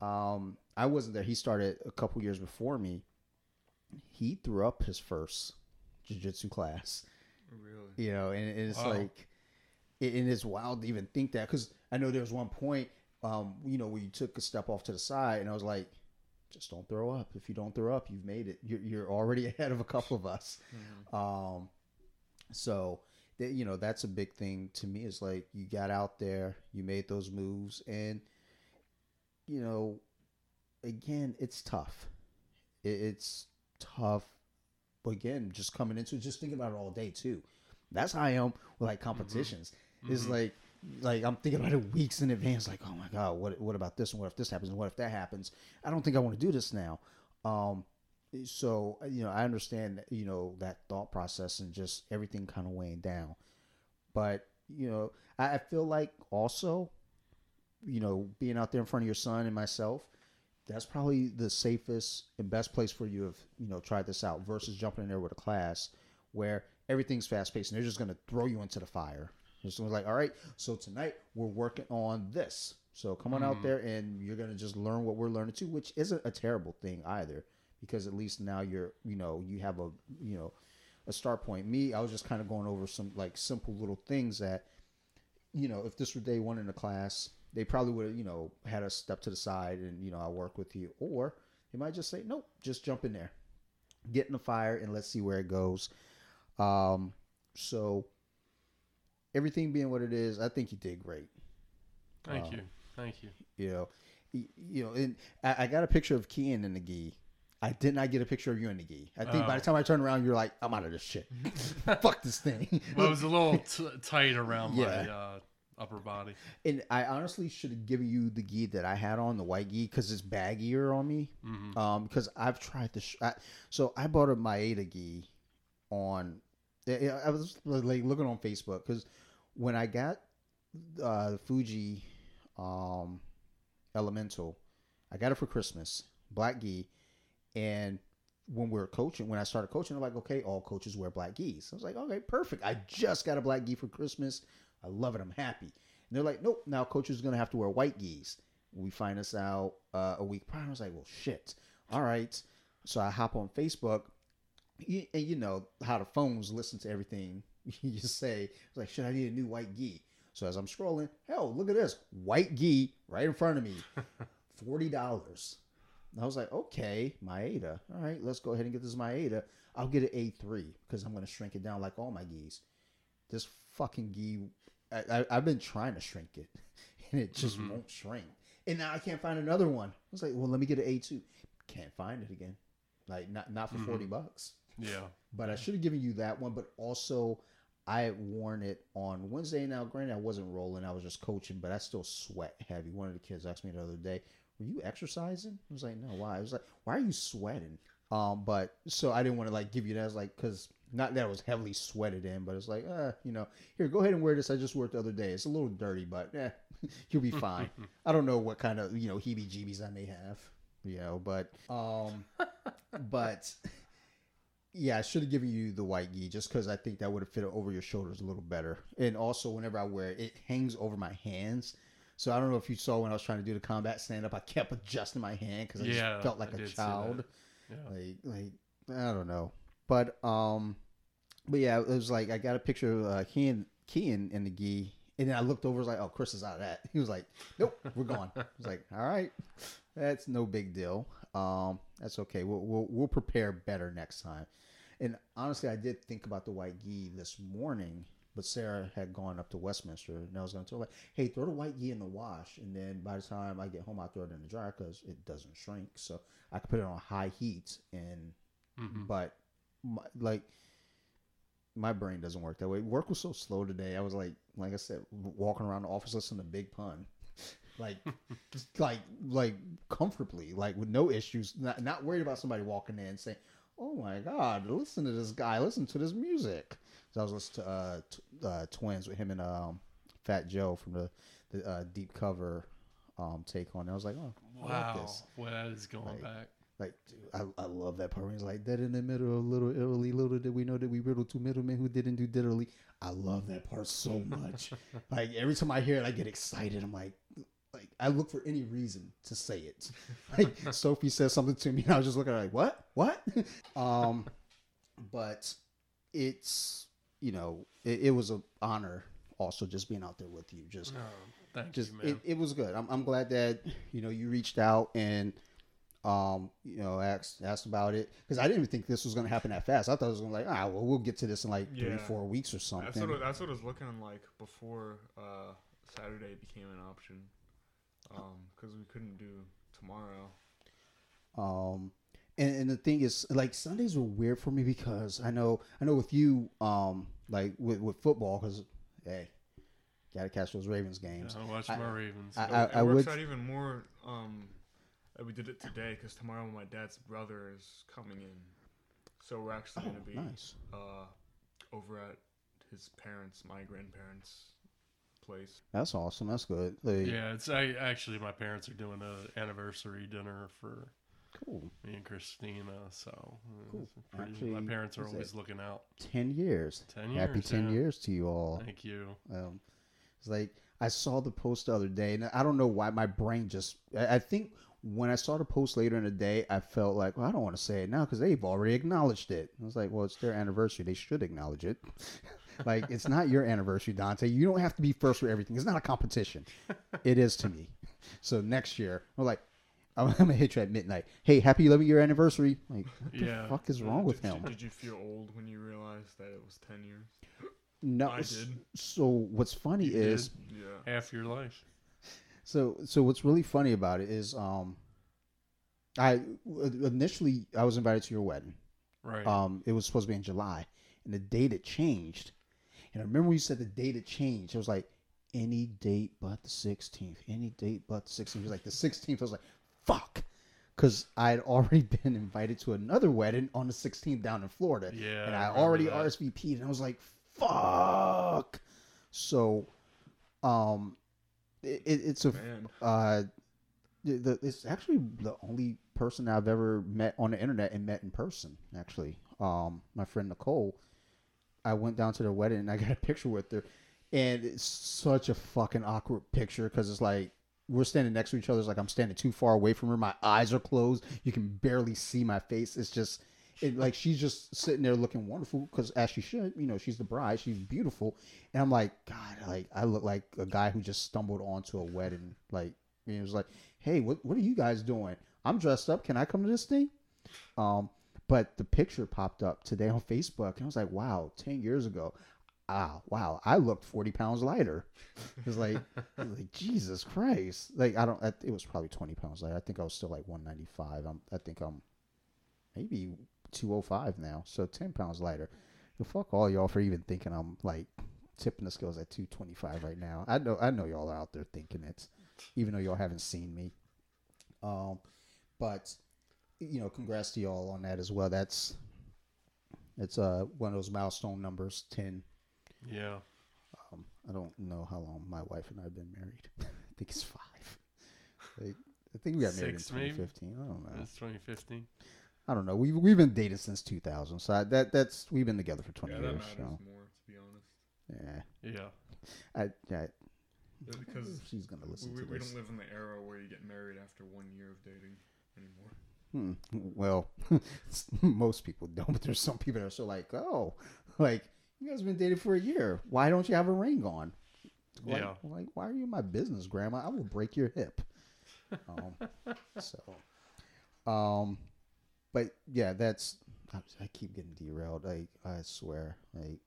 um, I wasn't there. He started a couple years before me. He threw up his first jiu-jitsu class. Really? You know, and, and it's Wow. like, it, and it's wild to even think that because I know there was one point, um, you know, where you took a step off to the side, and I was like, just don't throw up. If you don't throw up, you've made it. You're, you're already ahead of a couple of us. Um, so that you know that's a big thing to me. Is like you got out there, you made those moves, and you know, again, it's tough. It, it's tough. But again, just coming into it, just thinking about it all day too. That's how I am with like competitions. It's like like I'm thinking about it weeks in advance. Like, oh my god, what what about this? And what if this happens? And what if that happens? I don't think I want to do this now. Um, so you know, I understand you know that thought process and just everything kind of weighing down. But you know, I, I feel like also, you know, being out there in front of your son and myself, that's probably the safest and best place for you to have, you know, tried this out versus jumping in there with a class where everything's fast paced and they're just going to throw you into the fire. It's like, all right, so tonight we're working on this. So come on out there and you're going to just learn what we're learning too, which isn't a terrible thing either, because at least now you're, you know, you have a, you know, a start point. Me, I was just kind of going over some like simple little things that, you know, if this were day one in the class, they probably would have, you know, had us step to the side and, you know, I'll work with you. Or they might just say, nope, just jump in there, get in the fire, and let's see where it goes. Um, so everything being what it is, I think you did great. Thank Wow. you. Thank you. You know, you know, and I, I got a picture of Kian in the gi. I did not get a picture of you in the gi. I think by Oh. the time I turned around, you're like, I'm out of this shit. Fuck this thing. Well, it was a little t- tight around my Yeah. uh, upper body. And I honestly should have given you the gi that I had on, the white gi, because it's baggier on me. hmm Um, because I've tried to. Sh- I, so I bought a Maeda gi on. I I was like looking on Facebook because when I got uh, the Fuji um, Elemental, I got it for Christmas, black gi, and when we were coaching, when I started coaching, I'm like, okay, all coaches wear black gis. I was like, okay, perfect. I just got a black gi for Christmas. I love it. I'm happy. And they're like, nope, now coaches are gonna have to wear white gis. We find this out uh, a week prior. I was like, well, shit. All right. So I hop on Facebook, and you know how the phones listen to everything you say. Like, should I need a new white gi? So as I'm scrolling, hell, look at this white gi right in front of me, forty dollars. I was like, okay, Maeda. All right, let's go ahead and get this Maeda. I'll get an A3 because I'm going to shrink it down like all my gis. This fucking gi, I, I've been trying to shrink it, and it just Mhm. won't shrink. And now I can't find another one. I was like, well, let me get an A2. Can't find it again. Like not not for Mhm. forty bucks. Yeah. But I should have given you that one. But also, I had worn it on Wednesday. Now, granted, I wasn't rolling; I was just coaching, but I still sweat heavy. One of the kids asked me the other day, "Were you exercising?" I was like, "No, why?" I was like, "Why are you sweating?" Um, but so I didn't want to like give you that. I was like, because not that I was heavily sweated in, but it's like, uh, you know, here, go ahead and wear this. I just wore it the other day. It's a little dirty, but eh, you'll be fine. I don't know what kind of you know heebie-jeebies I may have, you know, but um, but yeah, I should have given you the white gi just because I think that would have fit over your shoulders a little better. And also, whenever I wear it, it hangs over my hands. So I don't know if you saw when I was trying to do the combat stand up, I kept adjusting my hand because I Yeah, just felt like I a child. Yeah. Like, like I don't know, but um, but yeah, it was like I got a picture of uh, Kian Kian in the gi, and then I looked over, was like, oh, Chris is out of that. He was like, nope, we're gone. I was like, all right, that's no big deal. Um, that's okay. We'll we'll, we'll prepare better next time. And honestly, I did think about the white gi this morning, but Sarah had gone up to Westminster, and I was going to tell her, hey, throw the white gi in the wash, and then by the time I get home, I throw it in the dryer because it doesn't shrink. So I could put it on high heat, and Mhm. but my, like my brain doesn't work that way. Work was so slow today. I was like, like I said, walking around the office listening to Big Pun. Like, just like, like comfortably, like with no issues, not, not worried about somebody walking in and saying, "Oh my God, listen to this guy, listen to this music." So I was listening to uh, t- uh, Twins with him and um, Fat Joe from the the uh, Deep Cover um, take on. it. I was like, "Oh, like Wow, this." well, that is going Like, back. Like, dude, I, I love that part. He's like, dead in the middle of Little Italy. Little did we know that we riddled two middlemen who didn't do diddly. I love that part so much. like every time I hear it, I get excited. I'm like I look for any reason to say it. Like Sophie says something to me, and I was just looking at her like, what, what? um, but it's you know, it, it was an honor also just being out there with you. Just thank just you, it, it was good. I'm, I'm glad that you know you reached out and um you know asked asked about it because I didn't even think this was going to happen that fast. I thought it was going to like ah well we'll get to this in like three four weeks or That's something. what, that's what it was looking like before uh, Saturday became an option. Because we couldn't do tomorrow. Um, and, and the thing is, like Sundays were weird for me because I know I know with you, um, like with with football, because hey, gotta catch those Ravens games. I watch I- my Ravens. I- It, it I works would- out even more um, that we did it today because tomorrow my dad's brother is coming in. So we're actually Oh, going to be nice. uh, over at his parents, my grandparents' place. That's awesome. That's good. Like, yeah, it's I actually my parents are doing a anniversary dinner for cool. me and Christina. So uh, Cool. pretty- Actually, my parents are always looking out. Ten years. Ten years. Happy ten yeah. years to you all. Thank you. Um, it's like I saw the post the other day, and I don't know why my brain just. I I think when I saw the post later in the day, I felt like, well, I don't want to say it now because they've already acknowledged it. I was like, well, it's their anniversary; they should acknowledge it. like it's not your anniversary, Dante. You don't have to be first for everything. It's not a competition. it is to me. So next year, I'm like. I'm gonna hit you at midnight. Hey, happy 11 year anniversary! Like, what the Yeah. fuck is wrong with did, him? Did you feel old when you realized that it was 10 years? No. I did. So what's funny You is did Yeah. half your life. So so what's really funny about it is um I initially I was invited to your wedding. Right. Um it was supposed to be in July and the date had changed. And I remember when you said the date had changed. It was like any date but the 16th. Any date but the 16th. It was like the 16th. I was like, fuck. Because I had already been invited to another wedding on the 16th down in Florida. Yeah, And I I, already that. RSVP'd. And I was like, fuck. So, um, it, it, it's a Man. uh, the, the, it's actually the only person I've ever met on the internet and met in person. Actually, um, my friend Nicole, I went down to their wedding and I got a picture with her, and it's such a fucking awkward picture because it's like we're standing next to each other. It's like I'm standing too far away from her. My eyes are closed. You can barely see my face. It's just. It, like she's just sitting there looking wonderful because as she should, you know, she's the bride, she's beautiful, and I'm like, God, like I look like a guy who just stumbled onto a wedding. Like it was like, hey, what what are you guys doing? I'm dressed up. Can I come to this thing? Um, but the picture popped up today on Facebook, and I was like, wow, ten years ago, ah, wow, I looked forty pounds lighter. It was like, was like Jesus Christ, like I don't, it was probably twenty pounds lighter. I think I was still like one ninety five. I'm, I think I'm maybe two oh five now, so ten pounds lighter. Well, fuck all y'all for even thinking I'm like tipping the scales at two twenty five right now. I know, I know y'all are out there thinking it's even though y'all haven't seen me. Um, but you know, congrats to y'all on that as well. That's it's uh one of those milestone numbers, ten. yeah. Um, I don't know how long my wife and I have been married. I think it's five. Like, I think we got married in Six, maybe? 2015. I don't know. It's 2015. I don't know. We've we've been dated since 2000, so I, that that's we've been together for 20 Yeah, that years. matters So more, to be honest. yeah, Yeah. I, I Because she's gonna listen we, to we this. don't live in the era where you get married after one year of dating anymore. Hmm. Well, most people don't, but there's some people that are so like, oh, like you guys have been dating for a year. Why don't you have a ring on? Like, Yeah. Like, why are you in my business, Grandma? I will break your hip. Um, so, um, but yeah, that's. I, I keep getting derailed. Like I swear, like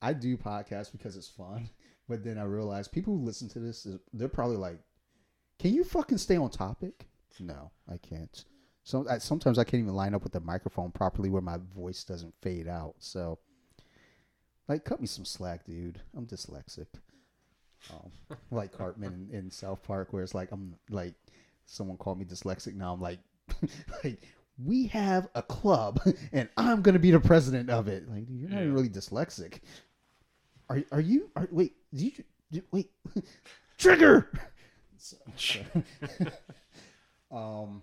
I do podcasts because it's fun, but then I realize people who listen to this, is- they're probably like, "Can you fucking stay on topic?" No, I can't. So I, sometimes I can't even line up with the microphone properly where my voice doesn't fade out. So, like, cut me some slack, dude. I'm dyslexic. Um, like Cartman in, in South Park, where it's like I'm like someone called me dyslexic. Now I'm like, like we have a club, and I'm gonna be the president of it. Like you're not Yeah. really dyslexic. Are are you? Are, wait, did you, did- wait, trigger. So- so- um,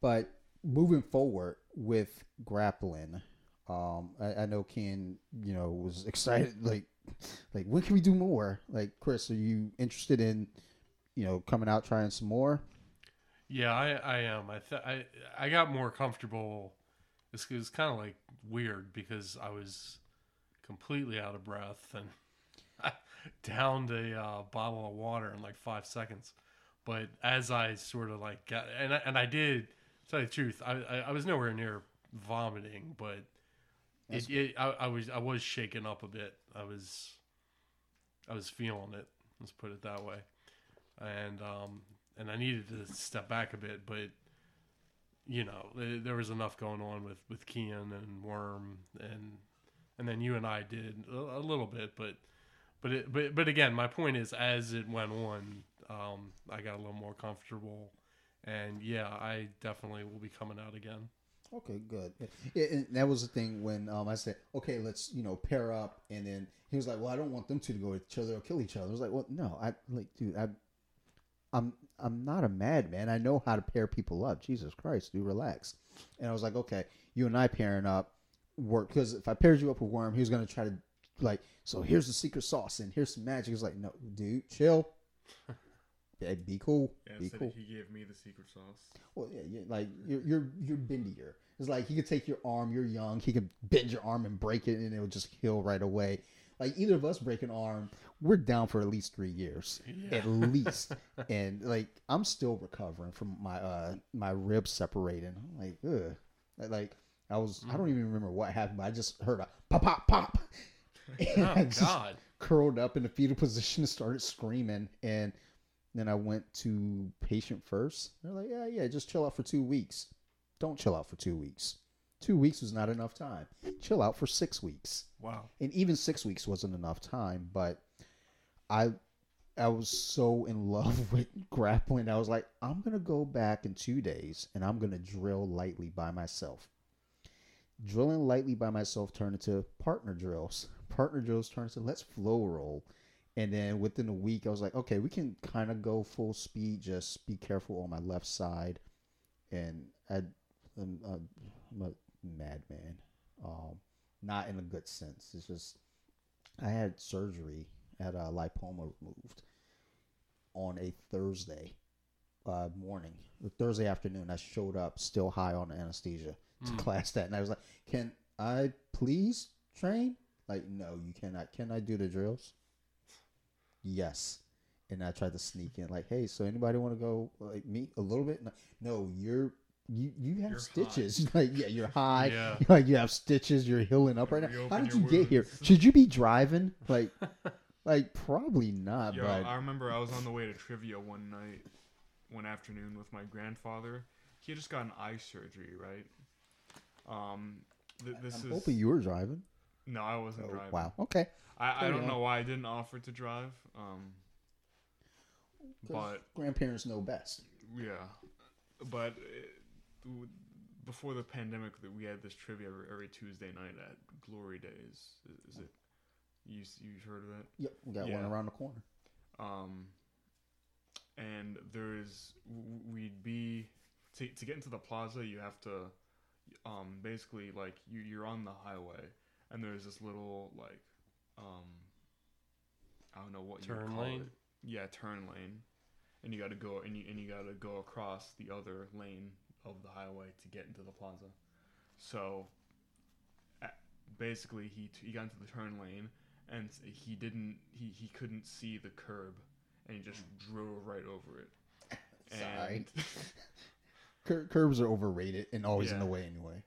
but moving forward with grappling, um, I, I know Ken, you know, was excited. Like, like when can we do more? Like, Chris, are you interested in, you know, coming out trying some more? Yeah, I, I am. I, th- I I got more comfortable. This was kind of like weird because I was completely out of breath and downed a uh, bottle of water in like five seconds. But as I sort of like got and I, and I did to tell you the truth, I, I, I was nowhere near vomiting, but it, it I, I was I was shaken up a bit. I was I was feeling it. Let's put it that way. And um and I needed to step back a bit, but you know there, there was enough going on with with Kian and Worm and and then you and I did a, a little bit, but but it, but but again, my point is as it went on, um, I got a little more comfortable, and yeah, I definitely will be coming out again. Okay, good. That was the thing when um, I said, okay, let's you know pair up, and then he was like, well, I don't want them two to go with each other or kill each other. I was like, well, no, I like, dude, I, I'm I'm not a madman. I know how to pair people up. Jesus Christ, dude, relax. And I was like, okay, you and I pairing up work because if I paired you up with Worm, he was gonna try to like, so here's the secret sauce and here's some magic. It's like, no, dude, chill. Yeah, be cool. Yeah, be cool. he gave me the secret sauce. Well, yeah, yeah like you're you're you're bendier. It's like he could take your arm. You're young. He could bend your arm and break it, and it would just heal right away. Like either of us break an arm, we're down for at least three years, Yeah. at least. and like I'm still recovering from my uh my ribs separating. I'm like, ugh. Like I was, I don't even remember what happened, but I just heard a pop pop pop, and Oh I just God! curled up in the fetal position and started screaming. And then I went to patient first. They're like, yeah, yeah, just chill out for two weeks. Don't chill out for two weeks. Two weeks was not enough time. Chill out for six weeks. Wow. And even six weeks wasn't enough time. But I, I was so in love with grappling. I was like, I'm gonna go back in two days and I'm gonna drill lightly by myself. Drilling lightly by myself turned into partner drills. Partner Joe's turn into let's flow roll. And then within a week, I was like, okay, we can kind of go full speed. Just be careful on my left side. And I, I'm, uh, I'm a madman. Um, not in a good sense. It's just I had surgery, had a lipoma removed on a Thursday uh, morning, the Thursday afternoon. I showed up still high on anesthesia to class that, and I was like, "Can I please train?" Like, no, you cannot. Can I do the drills? Yes. And I tried to sneak in, like, "Hey, so anybody want to go like meet a little bit?" No, you're you you have You're stitches. like, yeah, you're high. Yeah. Like you have stitches. You're healing up right now. How did you your get here? Should you be driving? Like, like probably not. Yo, but I remember I was on the way to trivia one night, one afternoon with my grandfather. He had just gotten eye surgery, right? Um, th- this I'm is hoping you were driving. No, I wasn't Oh, driving. wow. Okay. I, I don't on. know why I didn't offer to drive. Um, but grandparents know best. yeah, but it, before the pandemic, that we had this trivia every, every Tuesday night at Glory Days. Is, is it? You you heard of that? Yep. We got one around the corner. um, and there's we'd be to, to get into the plaza you have to um, basically like you, you're on the highway and there's this little like um, I don't know what you would Turn call lane? it. yeah turn lane and you got to go and you, and you got to go across the other lane of the highway to get into the plaza so basically he he got into the turn lane and he didn't he, he couldn't see the curb and he just drove right over it Sorry. and Cur- curbs are overrated and always in the way anyway.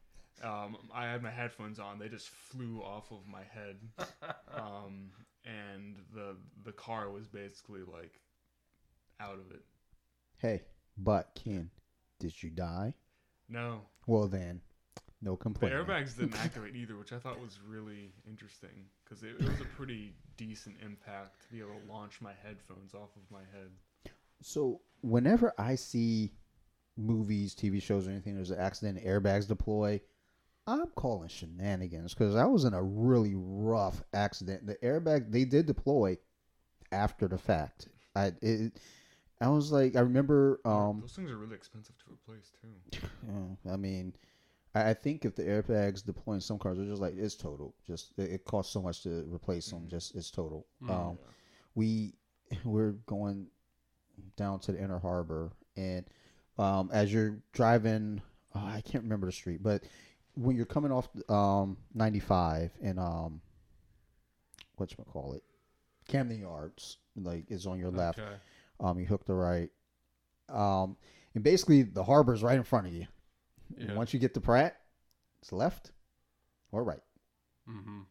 Um, I had my headphones on they just flew off of my head um, and the the car was basically like out of it Hey, but Ken, did you die? no Well then, No The airbags didn't activate either, which I thought was really interesting because it, it was a pretty decent impact to be able to launch my headphones off of my head. So whenever I see movies, TV shows, or anything, there's an accident, airbags deploy. I'm calling shenanigans because I was in a really rough accident. The airbag they did deploy after the fact. I it, I was like, I remember. Um, Those things are really expensive to replace too. Yeah, I mean, I, I think if the airbags deploy in some cars, they're just like it's total. Just it, it costs so much to replace them. Just it's total. Mm. Um, we we're going down to the inner harbor, and um, as you're driving, oh, I can't remember the street, but when you're coming off um 95 and um, what you call it, Camden Yards, like is on your left. Okay. Um, you hook the right. Um, and basically the harbor is right in front of you. Yeah. Once you get to Pratt, it's left or right. Mm-hmm.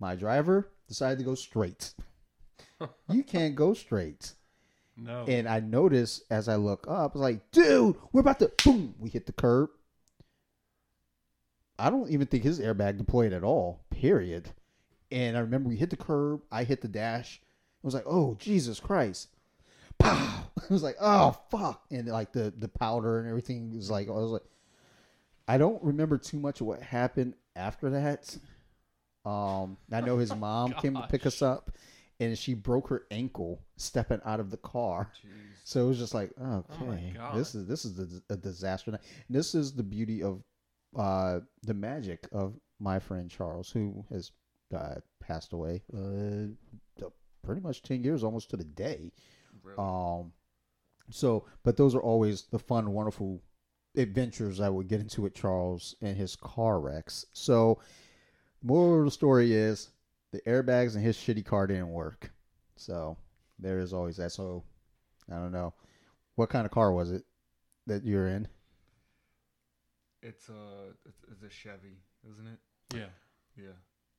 My driver decided to go straight. you can't go straight. No. And I noticed as I look up, it's like, dude, we're about to boom. We hit the curb. I don't even think his airbag deployed at all. Period. And I remember we hit the curb. I hit the dash. I was like, oh Jesus Christ! Pow! I was like, oh fuck! And like the the powder and everything was like, I was like, I don't remember too much of what happened after that. Um, I know his mom came to pick us up, and she broke her ankle stepping out of the car. Jeez. So it was just like, okay, God. this is this is a, a disaster. And This is the beauty of uh, the magic of my friend Charles, who has uh, passed away uh, pretty much ten years, almost to the day. Really. Um, so, but those are always the fun, wonderful adventures I would get into with Charles and his car wrecks. So, moral of the story is the airbags in his shitty car didn't work. So, there is always that. So, I don't know. What kind of car was it that you're in? It's a it's, it's a Chevy, isn't it? yeah. Yeah.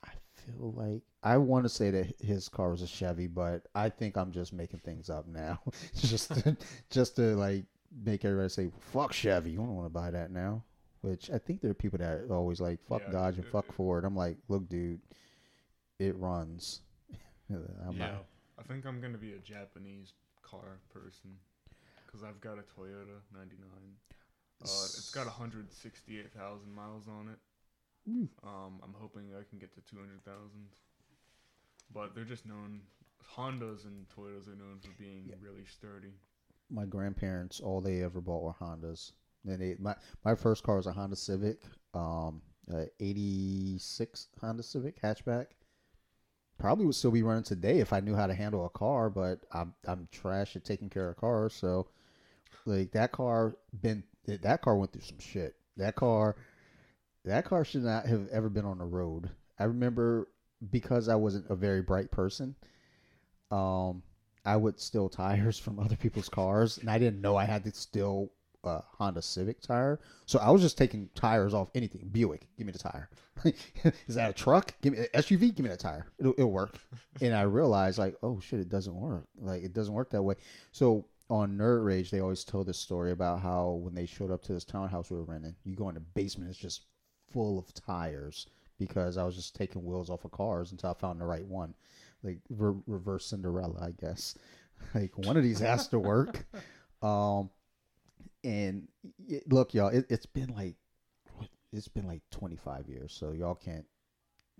I feel like I want to say that his car was a Chevy, but I think I'm just making things up now, just to, just to like make everybody say "fuck Chevy." You don't want to buy that now. Which I think there are people that are always like "fuck Yeah, Dodge" and it- "fuck it- Ford." I'm like, look, dude, it runs. I'm yeah. not. I think I'm gonna be a Japanese car person because I've got a Toyota '99. Uh, it's got 168,000 miles on it. Mm. Um, I'm hoping I can get to 200,000. But they're just known. Hondas and Toyotas are known for being Yeah. really sturdy. My grandparents, all they ever bought were Hondas. And they, my my first car was a Honda Civic, um, a '86 Honda Civic hatchback. Probably would still be running today if I knew how to handle a car, but I'm I'm trash at taking care of cars. So, like that car been that car went through some shit. That car, that car should not have ever been on the road. I remember because I wasn't a very bright person. Um, I would steal tires from other people's cars, and I didn't know I had to steal a Honda Civic tire. So I was just taking tires off anything. Buick, give me the tire. Is that a truck? Give me an SUV. Give me that tire. It'll, it'll work. and I realized, like, oh shit, it doesn't work. Like, it doesn't work that way. So on Nerd Rage, they always tell this story about how when they showed up to this townhouse we were renting, you go in the basement, it's just full of tires because I was just taking wheels off of cars until I found the right one like re- reverse Cinderella, I guess. Like one of these has to work. Um, and y look, y'all, it, it's been like it's been like 25 years, so y'all can't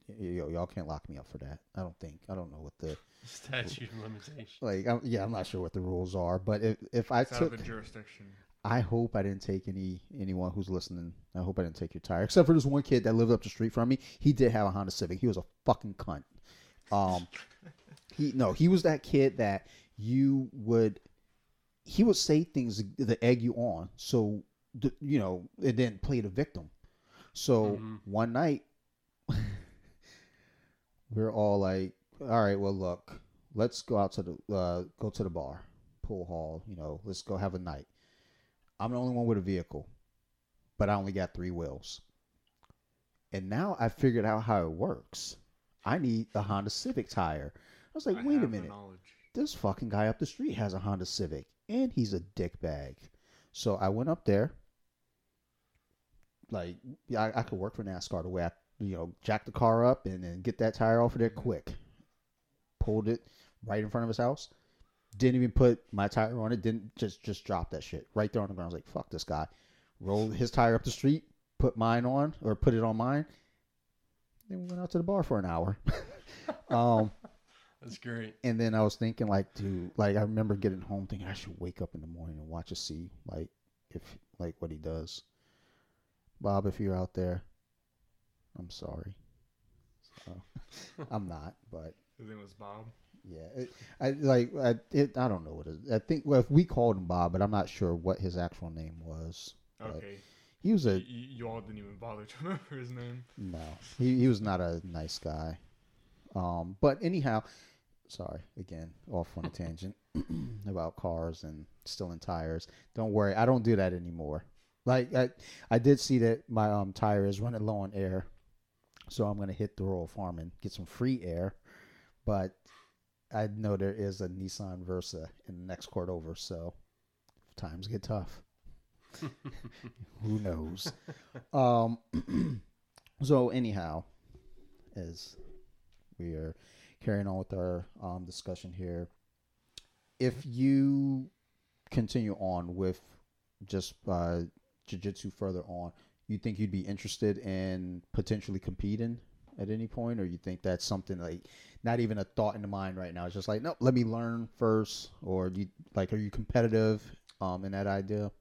y- y- y'all can't lock me up for that. I don't think. I don't know what the Statute of limitations. like. I'm, yeah, I'm not sure what the rules are, but if if I It's out took, of the jurisdiction. I hope I didn't take any anyone who's listening. I hope I didn't take your tire, except for this one kid that lived up the street from me. He did have a Honda Civic. He was a fucking cunt. Um, he no, he was that kid that you would. He would say things that egg you on, so the, you know, and then play the victim. So Mhm. one night, we're all like, "All right, well, look, let's go out to the uh, go to the bar, pool hall. You know, let's go have a night." I'm the only one with a vehicle, but I only got three wheels. And now I figured out how it works. I need a Honda Civic tire. I was like, I wait a minute. This fucking guy up the street has a Honda Civic, and he's a dickbag. So I went up there, like yeah, I, I could work for NASCAR the way I you know jack the car up and then get that tire off of there quick. Pulled it right in front of his house. Didn't even put my tire on it. Didn't just just drop that shit right there on the ground. I was like, fuck this guy. Rolled his tire up the street, put mine on or put it on mine. Then we went out to the bar for an hour. um, That's great. and then I was thinking, like, dude, like I remember getting home thinking I should wake up in the morning and watch a see, like, if like what he does. Bob, if you're out there, I'm sorry. So, I'm not, but His name was Bob. yeah, it, I like I it, I don't know what it is. I think well, if we called him Bob, but I'm not sure what his actual name was. Okay. He was a y- you all didn't even bother to remember his name. no, he he was not a nice guy. Um, but anyhow, sorry again, off on a tangent about cars and stealing tires. Don't worry, I don't do that anymore. Like I, I did see that my um tire is running low on air, so I'm gonna hit the Royal Farm and get some free air. But I know there is a Nissan Versa in the next court over, so if times get tough. Who knows? um. so anyhow, as we are carrying on with our um, discussion here, if you continue on with just uh, jiu-jitsu further on, you think you'd be interested in potentially competing at any point, or you think that's something like not even a thought in the mind right now? It's just like, no, let me learn first, or do you like, are you competitive um, in that idea?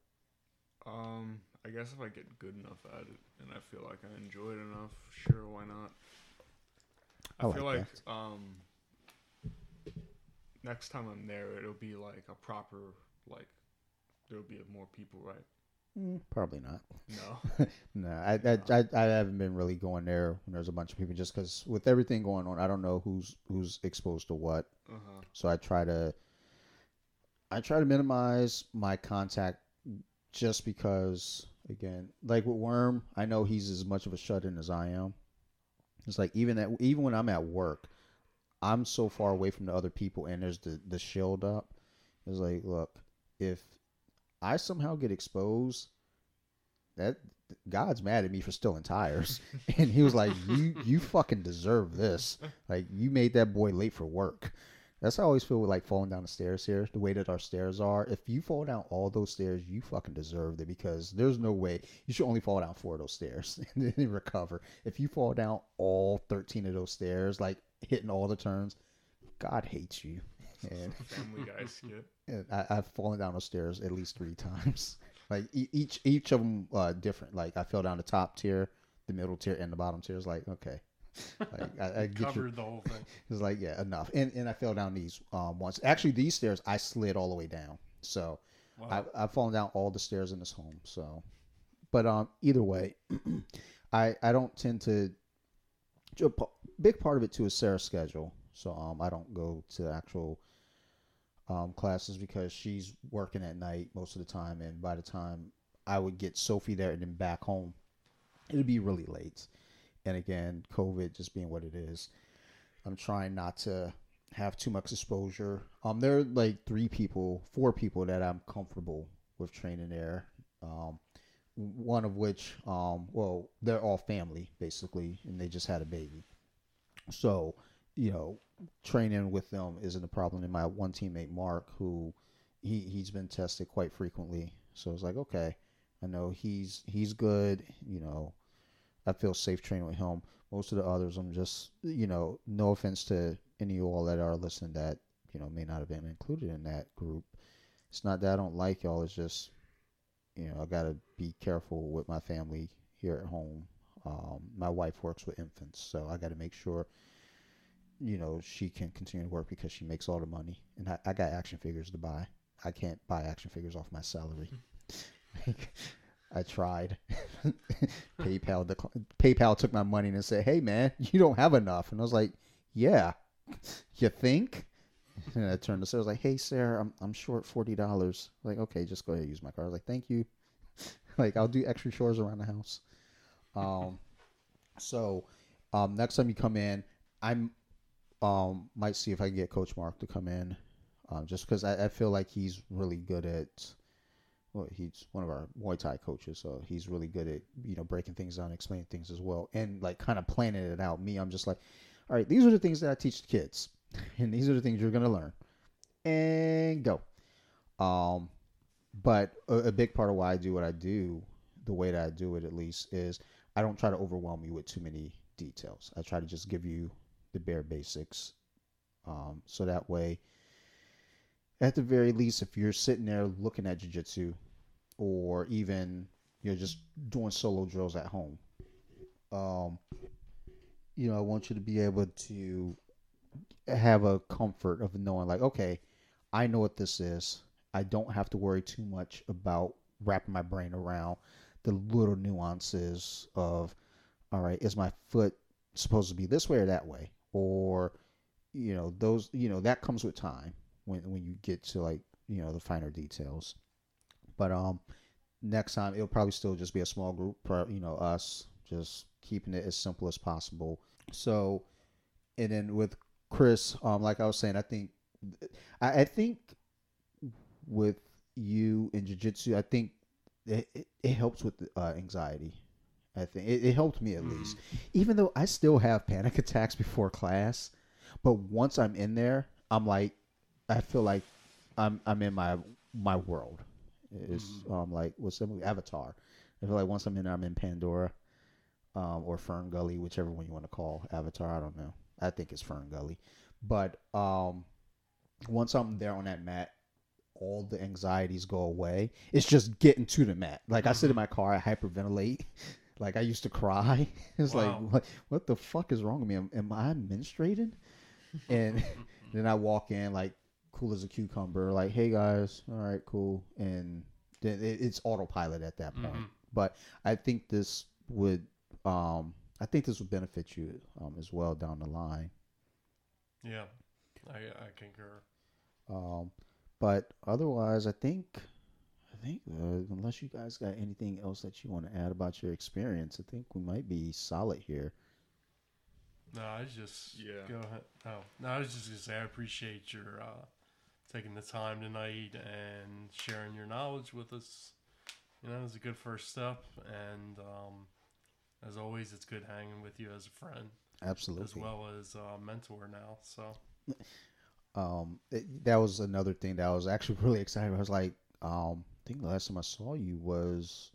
Um, I guess if I get good enough at it and I feel like I enjoy it enough, sure, why not? I, I feel like like um, next time I'm there, it'll be like a proper like there'll be more people, right? Mm, probably not. No. No, I, I, I, I haven't been really going there when there's a bunch of people just because with everything going on, I don't know who's who's exposed to what. Uh huh. So I try to I try to minimize my contact just because again, like with Worm, I know he's as much of a shut in as I am. It's like even at even when I'm at work, I'm so far away from the other people and there's the the shield up. It's like, look, if I somehow get exposed, that God's mad at me for stealing tires. and he was like, You you fucking deserve this. Like you made that boy late for work. That's how I always feel with like falling down the stairs here, the way that our stairs are. If you fall down all those stairs, you fucking deserve it because there's no way you should only fall down four of those stairs and then recover. If you fall down all 13 of those stairs, like hitting all the turns, God hates you. And, Family Guy skit. I, I've fallen down the stairs at least three times. Like e- each each of them uh, different. Like I fell down the top tier, the middle tier, and the bottom tier. It's like okay, like I, I get you. Covered the whole thing. It's like yeah, enough. And and I fell down these um once. Actually, these stairs I slid all the way down. So Wow. I, I've fallen down all the stairs in this home. So, but um, either way, I I don't tend to. Big part of it too is Sarah's schedule. So um, I don't go to the actual um classes because she's working at night most of the time, and by the time I would get Sophie there and then back home, it'd be really late. And again, COVID just being what it is, I'm trying not to have too much exposure. Um, there are like three people, four people that I'm comfortable with training there. Um, one of which, um, well, they're all family basically, and they just had a baby. So, you know, training with them isn't a problem. And my one teammate Mark, who he he's been tested quite frequently, so it's like okay, I know he's he's good. You know, I feel safe training with him. Most of the others, I'm just, you know, no offense to any of you all that are listening that, you know, may not have been included in that group. It's not that I don't like y'all. It's just, you know, I got to be careful with my family here at home. Um, my wife works with infants, so I got to make sure, you know, she can continue to work because she makes all the money. And I, I got action figures to buy. I can't buy action figures off my salary. I tried. PayPal decl- PayPal took my money and said, "Hey man, you don't have enough." And I was like, "Yeah, you think?" And I turned to Sarah. I was like, "Hey Sarah, I'm I'm short forty dollars." Like, okay, just go ahead and use my card. I was like, "Thank you." like, I'll do extra chores around the house. Um, so, um, next time you come in, I'm um might see if I can get Coach Mark to come in, um, just because I, I feel like he's really good at well, he's one of our Muay Thai coaches, so he's really good at you know breaking things down, explaining things as well, and like kind of planning it out. Me, I'm just like, all right, these are the things that I teach the kids, and these are the things you're gonna learn, and go. Um, but a, a big part of why I do what I do, the way that I do it at least, is I don't try to overwhelm you with too many details. I try to just give you the bare basics, um, so that way at the very least, if you're sitting there looking at jujitsu, or even you're just doing solo drills at home, um, you know, I want you to be able to have a comfort of knowing, like, okay, I know what this is. I don't have to worry too much about wrapping my brain around the little nuances of, all right, is my foot supposed to be this way or that way, or you know, those, you know, that comes with time when when you get to like you know the finer details. But um, next time it'll probably still just be a small group. You know, us just keeping it as simple as possible. So, and then with Chris, um, like I was saying, I think I, I think with you in jiu-jitsu, I think it, it, it helps with uh, anxiety. I think it, it helped me at mm. least, even though I still have panic attacks before class. But once I'm in there, I'm like, I feel like I'm I'm in my my world. Is mm-hmm. um like what's the movie Avatar? I feel like once I'm in there, I'm in Pandora, um, or Fern Gully, whichever one you want to call Avatar. I don't know. I think it's Fern Gully, but um, once I'm there on that mat, all the anxieties go away. It's just getting to the mat. Like I sit in mm-hmm. my car, I hyperventilate. like I used to cry. It's wow. like what, what the fuck is wrong with me? Am, am I menstruating? And then I walk in like cool as a cucumber. Like, hey guys, all right, cool, and then it's autopilot at that point. Mm-hmm. But I think this would, um, I think this would benefit you um, as well down the line. Yeah, I I concur. Um, but otherwise, I think, I think uh, unless you guys got anything else that you want to add about your experience, I think we might be solid here. No, I just yeah. Go ahead. Oh no, I was just gonna say I appreciate your uh, taking the time tonight and sharing your knowledge with us. You know, it's a good first step, and um, as always, it's good hanging with you as a friend, absolutely, as well as a mentor now. So, um, it, that was another thing that I was actually really excited. I was like, um, I think the last time I saw you was,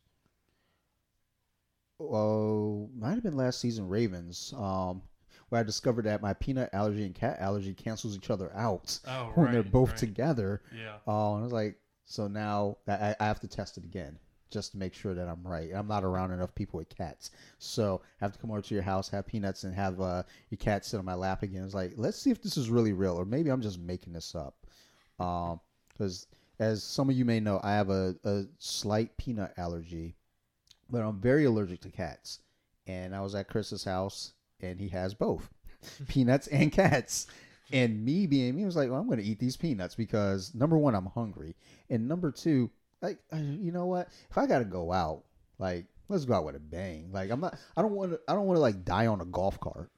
oh, might have been last season Ravens. Um, where I discovered that my peanut allergy and cat allergy cancels each other out oh, when right, they're both right. together. Yeah. Oh, uh, and I was like, so now I, I have to test it again just to make sure that I'm right. I'm not around enough people with cats, so I have to come over to your house, have peanuts, and have uh, your cat sit on my lap again. It's like, let's see if this is really real, or maybe I'm just making this up. Because um, as some of you may know, I have a, a slight peanut allergy, but I'm very allergic to cats. And I was at Chris's house, and he has both peanuts and cats. And me being me was like, well, I'm going to eat these peanuts because number one, I'm hungry, and number two, like, you know what? If I got to go out, like, let's go out with a bang. Like, I'm not, I don't want to, I don't want to like die on a golf cart,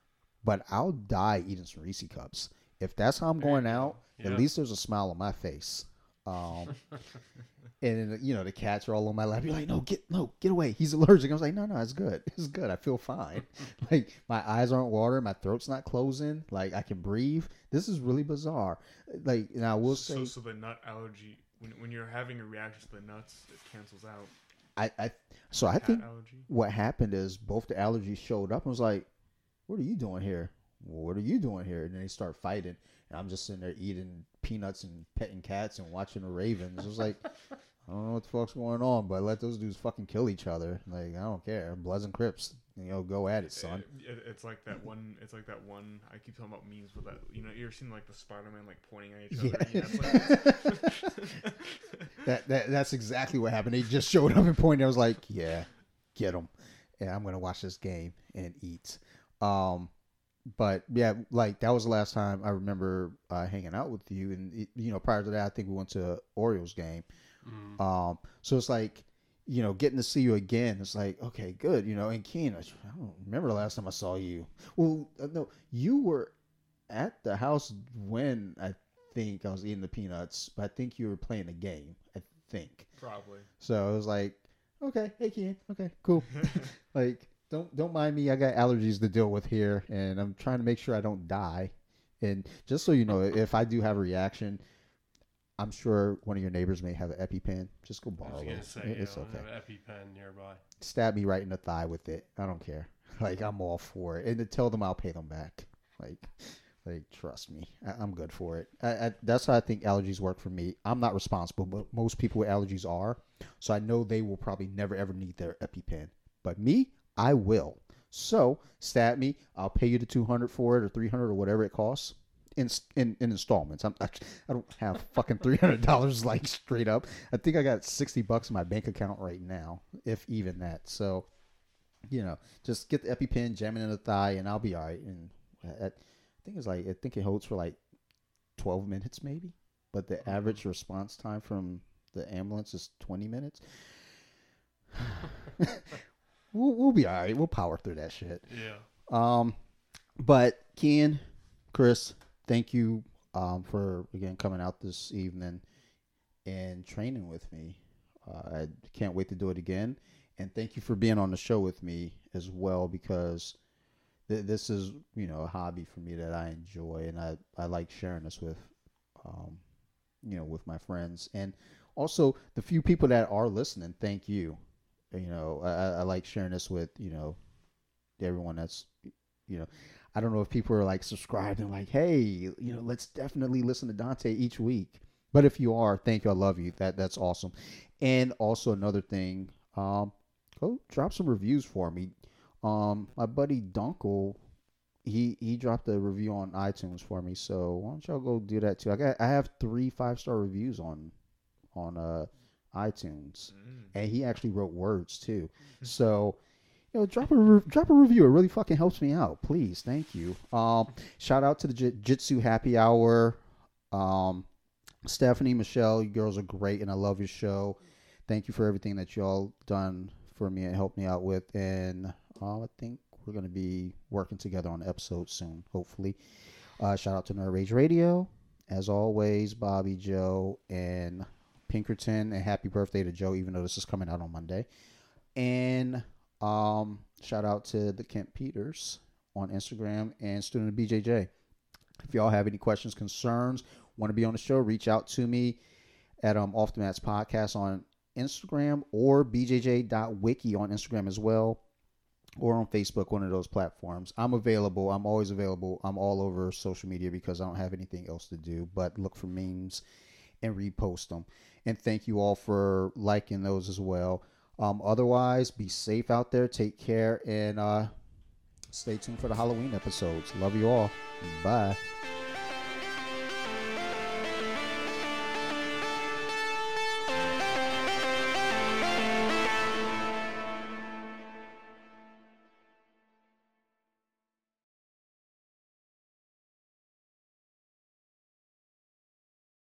but I'll die eating some Reese cups. If that's how I'm going out, yeah. at least there's a smile on my face. Um, and you know the cats are all on my lap. You're like, no, get no, get away. He's allergic. I was like, no, no, it's good. It's good. I feel fine. like my eyes aren't watering, my throat's not closing. Like I can breathe. This is really bizarre. Like and I will say, so, so the nut allergy when when you're having a reaction to the nuts, it cancels out. I, I so I think allergy. what happened is both the allergies showed up and was like, what are you doing here? what are you doing here? And then they start fighting, and I'm just sitting there eating peanuts and petting cats and watching the Ravens. It was like, I don't know what the fuck's going on, but let those dudes fucking kill each other. Like I don't care, Bloods and Crips. You know, go at it, son. It, it's like that one. It's like that one. I keep talking about memes with that. You know, you ever seen like the Spider Man like pointing at each other? Yeah. like, that, that that's exactly what happened. They just showed up and pointed. I was like, yeah, get them. Yeah, I'm gonna watch this game and eat. Um, but yeah, like that was the last time I remember uh, hanging out with you. And it, you know, prior to that, I think we went to Orioles game. Mm. Um, so it's like, you know, getting to see you again. It's like, okay, good. You know, and Kian, I, don't remember the last time I saw you. Well, uh, no, you were at the house when I think I was eating the peanuts. But I think you were playing a game. I think. Probably. So it was like, okay, hey Ken, okay, cool. like, don't don't mind me. I got allergies to deal with here, and I'm trying to make sure I don't die. And just so you know, if I do have a reaction, I'm sure one of your neighbors may have an EpiPen. Just go I borrow was it. say, It's know, okay. have an EpiPen nearby. Stab me right in the thigh with it. I don't care. Like I'm all for it, and to tell them I'll pay them back. Like, like trust me, I, I'm good for it. I, I, that's how I think allergies work for me. I'm not responsible, but most people with allergies are. So I know they will probably never ever need their EpiPen, but me, I will. So stab me. I'll pay you the 200 for it or 300 or whatever it costs. In, in, in installments. I'm I, I don't have fucking three hundred dollars like straight up. I think I got sixty bucks in my bank account right now, if even that. So you know, just get the EpiPen, jam it in the thigh, and I'll be all right. And I, I think it's like I think it holds for like twelve minutes, maybe. But the oh, average response time from the ambulance is twenty minutes. we'll, we'll be all right. We'll power through that shit. Yeah. Um, but Kian, Chris, thank you um, for again coming out this evening and training with me. Uh, I can't wait to do it again, and thank you for being on the show with me as well because th- this is you know a hobby for me that I enjoy, and I I like sharing this with um, you know with my friends and also the few people that are listening. Thank you. You know, I, I like sharing this with you know everyone that's you know i don't know if people are like subscribed and like hey you know let's definitely listen to dante each week. But if you are thank you i love you. That that's awesome. And also another thing um go drop some reviews for me. Um my buddy dunkel he he dropped a review on itunes for me so why don't y'all go do that too? I got i have three five star reviews on on uh itunes and he actually wrote words too so you know, drop a re- drop a review. It really fucking helps me out. Please, thank you. Um, shout out to the J- Jitsu Happy Hour. Um, Stephanie, Michelle, you girls are great, and I love your show. Thank you for everything that y'all done for me and helped me out with. And uh, I think we're gonna be working together on an episode soon, hopefully. Uh, shout out to Nerd Rage Radio, as always, Bobby, Joe, and Pinkerton, and happy birthday to Joe, even though this is coming out on Monday. And um, shout out to the Kent Peters on Instagram and student of BJJ. If y'all have any questions, concerns, want to be on the show, reach out to me at um Off the Mats Podcast on Instagram or bjj.wiki on Instagram as well, or on Facebook, one of those platforms. I'm available. I'm always available. I'm all over social media because I don't have anything else to do but look for memes and repost them. And thank you all for liking those as well. Um, otherwise, be safe out there. Take care and uh, stay tuned for the Halloween episodes. Love you all. Bye.